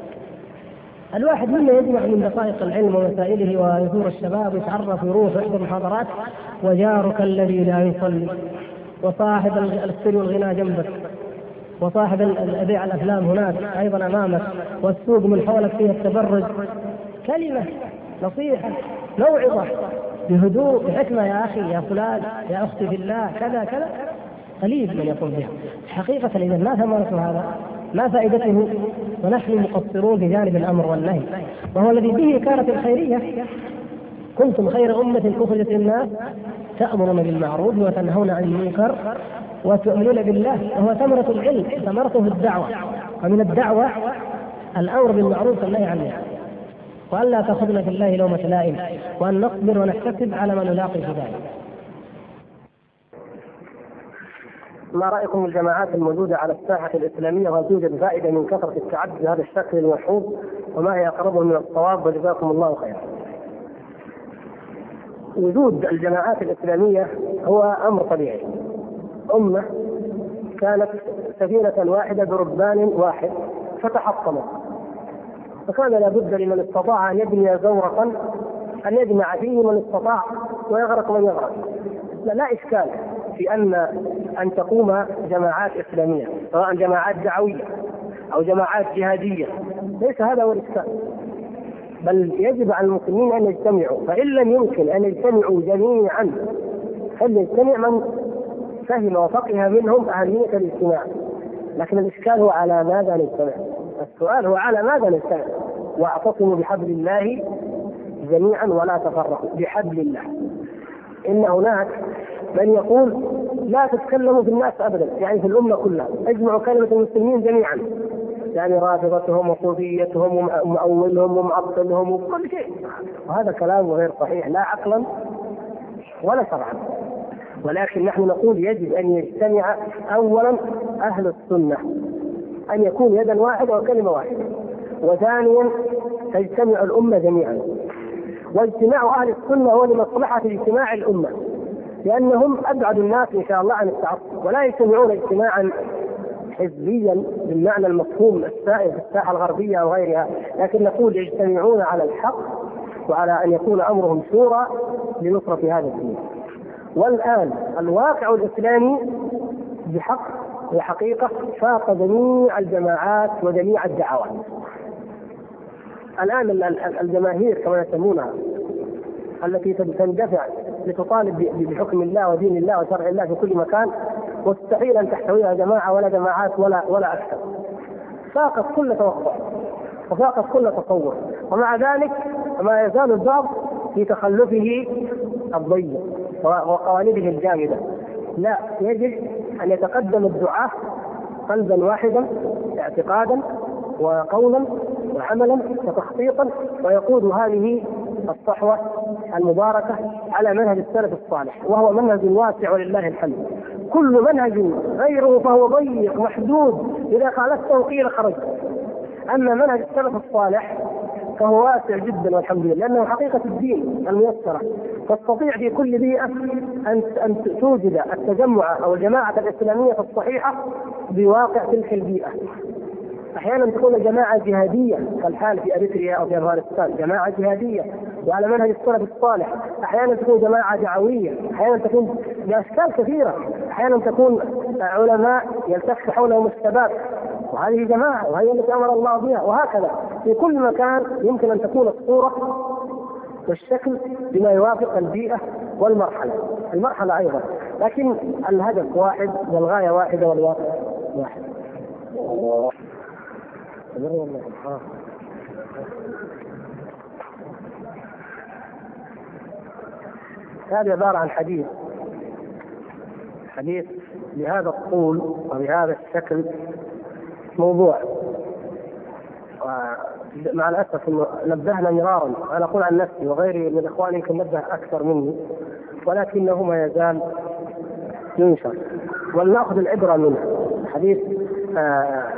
الواحد منا يجمع من دقائق العلم ومسائله ويزور الشباب ويتعرف ويروح ويحضر محاضرات وجارك الذي لا يصلي. وصاحب السر والغنى جنبك. وصاحب بيع الأفلام هناك أيضا أمامك. والسوق من حولك فيها التبرج. كلمة نصيحة موعظة بهدوء بحكمة يا أخي يا فلان يا أختي في الله كذا كذا. قليل من يقوم بها. حقيقة إذا ما ثمرة هذا ما فائدته؟ ونحن مقصرون في جانب الأمر والنهي. وهو الذي به كانت الخيرية. كنتم خير أمة أخرجت للناس. تأمرون بالمعروف وتنهون عن المنكر وتؤمنون بالله وهو ثمرة العلم ثمرته الدعوة. ومن الدعوة الأمر بالمعروف والنهي عن المنكر. وأن لا تأخذنا في الله لومة لائم وأن نصبر ونحتسب على ما نلاقي في ذلك. ما رأيكم الجماعات الموجودة على الساحة الإسلامية وهل توجد فائده من كثرة التعدد بهذا الشكل الملحوظ وما هي اقربه من الصواب وجزاكم الله خيرا. وجود الجماعات الإسلامية هو أمر طبيعي. أمة كانت سفينة واحدة بربان واحد فتحطمت. فكان لابد لمن استطاع أن يبني زورقا أن يجمع فيه من استطاع ويغرق من يغرق. لا, لا إشكال في ان أن تقوم جماعات إسلامية سواء جماعات دعوية أو جماعات جهادية ليس هذا هو الإشكال بل يجب على المسلمين أن يجتمعوا فإن لم يمكن أن يجتمعوا جميعا فليجتمع من فهم وفقه منهم أهمية الاجتماع. لكن الإشكال هو على ماذا نجتمع؟ السؤال هو على ماذا نجتمع؟ واعتصموا بحبل الله جميعا ولا تفرقوا بحبل الله. إن هناك من يقول لا تتكلموا في الناس ابدا يعني في الأمة كلها اجمعوا كلمة المسلمين جميعا. يعني رافضتهم وصوفيتهم ومؤولهم ومعطلهم وكل شيء. وهذا كلام غير صحيح لا عقلا ولا شرعا. ولكن نحن نقول يجب أن يجتمع اولا أهل السنة أن يكون يدا واحدة وكلمه واحدة. وثانيا تجتمع الأمة جميعا. واجتماع أهل السنة هو لمصلحة اجتماع الأمة لأنهم أبعد الناس إن شاء الله عن التعصب ولا يجتمعون اجتماعا حزبيا بالمعنى المفهوم السائد في الساحه الغربية أو غيرها، لكن نقول يجتمعون على الحق وعلى أن يكون أمرهم شورى لنصرة هذا الدين. والآن الواقع الإسلامي بحق وحقيقه فاق جميع الجماعات وجميع الدعوات. الآن الجماهير كما يسمونها التي تندفع لتطالب بحكم الله ودين الله وشرع الله في كل مكان مستحيل أن تحتويها جماعة ولا جماعات ولا ولا أكثر. فاقت كل توقع وفاقت كل تصور ومع ذلك ما يزال البعض في تخلفه الضيق وقوالبه الجامدة. لا يجب أن يتقدم الدعاة قلبا واحدا اعتقادا وقولا وعملا وتخطيطا ويقود هذه الصحوة المباركة على منهج السلف الصالح وهو منهج واسع ولله الحمد. كل منهج غيره فهو ضيق محدود إذا خالفته قيل خرج. أما منهج السلف الصالح فهو واسع جدا والحمد لله لأنه حقيقة الدين الميسرة. تستطيع في كل بيئة أن أن توجد التجمع أو الجماعة الإسلامية الصحيحة بواقع تلك البيئة. أحيانا تكون جماعة جهادية كالحال في أريتريا أو في أفغانستان جماعة جهادية وعلى منهج السلف الصالح. أحيانا تكون جماعة دعوية أحيانا تكون باشكال كثيرة. أحيانا تكون علماء يلتف حولهم الشباب وهذه جماعة وهي التي أمر الله بها وهكذا. في كل مكان يمكن أن تكون الصورة والشكل بما يوافق البيئة والمرحلة. المرحلة أيضا. لكن الهدف واحد والغاية واحدة والواقع واحد. هذه عبارة عن حديث. حديث بهذا الطول وبهذا الشكل موضوع. مع الأسف إنه نبهنا مرارا. أنا أقول عن نفسي وغيري من إخواني يمكن نبه أكثر مني ولكنه ما يزال ينشر. ولنأخذ العبرة منه. حديث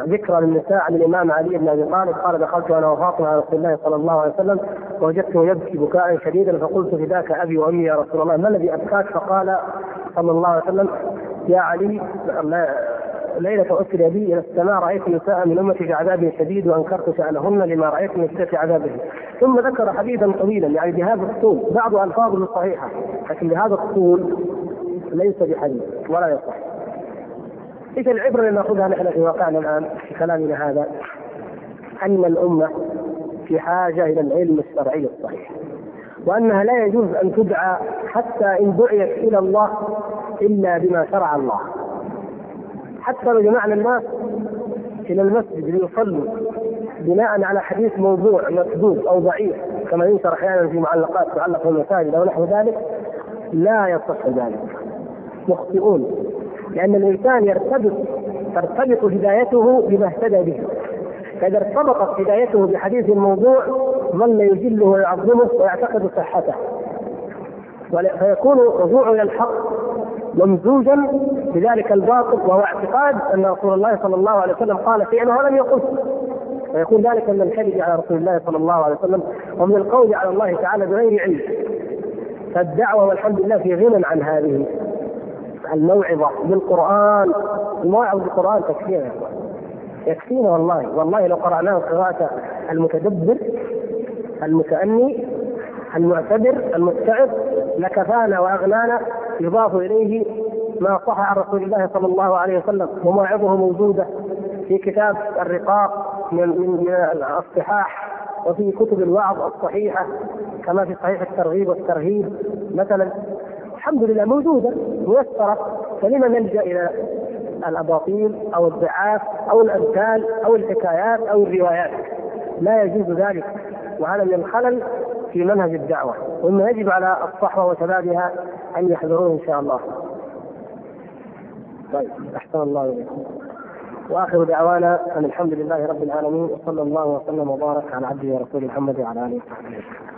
ذكرى للنساء عن الإمام علي بن أبي طالب قال دخلت أنا وفاطمة على رسول الله صلى الله عليه وسلم فوجدته يبكي بكاء شديدا فقلت فداك أبي وأمي يا رسول الله ما الذي أبكاك؟ فقال صلى الله عليه وسلم يا علي ليلة أسري بي إلى السماء رأيت نساء من أمتي في عذاب شديد وأنكرت شأنهن لما رأيت من شدة عذابهم ثم ذكر حديثا طويلا يعني بهذا الطول بعض ألفاظه صحيحة لكن بهذا الطول ليس بحديث ولا يصح إيش العبرة اللي نأخذها نحن في واقعنا الآن في كلامنا هذا؟ أن الأمة في حاجة إلى العلم الشرعي الصحيح. وأنها لا يجوز أن تدعى حتى إن دعيت إلى الله إلا بما شرع الله. حتى لو جمعنا الناس إلى المسجد ليصلوا بناء على حديث موضوع مكذوب أو ضعيف كما ينشر أحيانا في معلقات تعلق في المساجد أو نحو ذلك لا يصح ذلك مخطئون لأن الإنسان يرتبط ترتبط هدايته بما اهتدى به. فإذا ارتبطت هدايته بحديث الموضوع ظل يجله ويعظمه ويعتقد صحته. فيكون رجوعه إلى الحق ممزوجا بذلك الباطل وهو اعتقاد أن رسول الله صلى الله عليه وسلم قال شيئا ولم يقل. فيكون ذلك من الكذب على رسول الله صلى الله عليه وسلم ومن القول على الله تعالى بغير علم. فالدعوة والحمد لله في غنى عن هذه. الموعظة بالقرآن. الموعظة بالقرآن تكفينا يكفينا والله. والله لو قرأناه قراءة المتدبر المتأني المعتبر المتعظ لكفانا وأغنانا يضاف إليه ما صح عن رسول الله صلى الله عليه وسلم. ومواعظه موجودة في كتاب الرقاق من من الصحاح وفي كتب الوعظ الصحيحة كما في صحيح الترغيب والترهيب. مثلا الحمد لله موجودة ميسرة فلما نلجأ إلى الأباطيل أو الضعاف أو الأمثال أو الحكايات أو الروايات لا يجوز ذلك وهذا من الخلل في منهج الدعوة وإنه يجب على الصحوة وشبابها أن يحذروه إن شاء الله. طيب أحسن الله اليكم. وآخر دعوانا أن الحمد لله رب العالمين وصلى الله وسلم وبارك على عبده ورسوله محمد وعلى آله وصحبه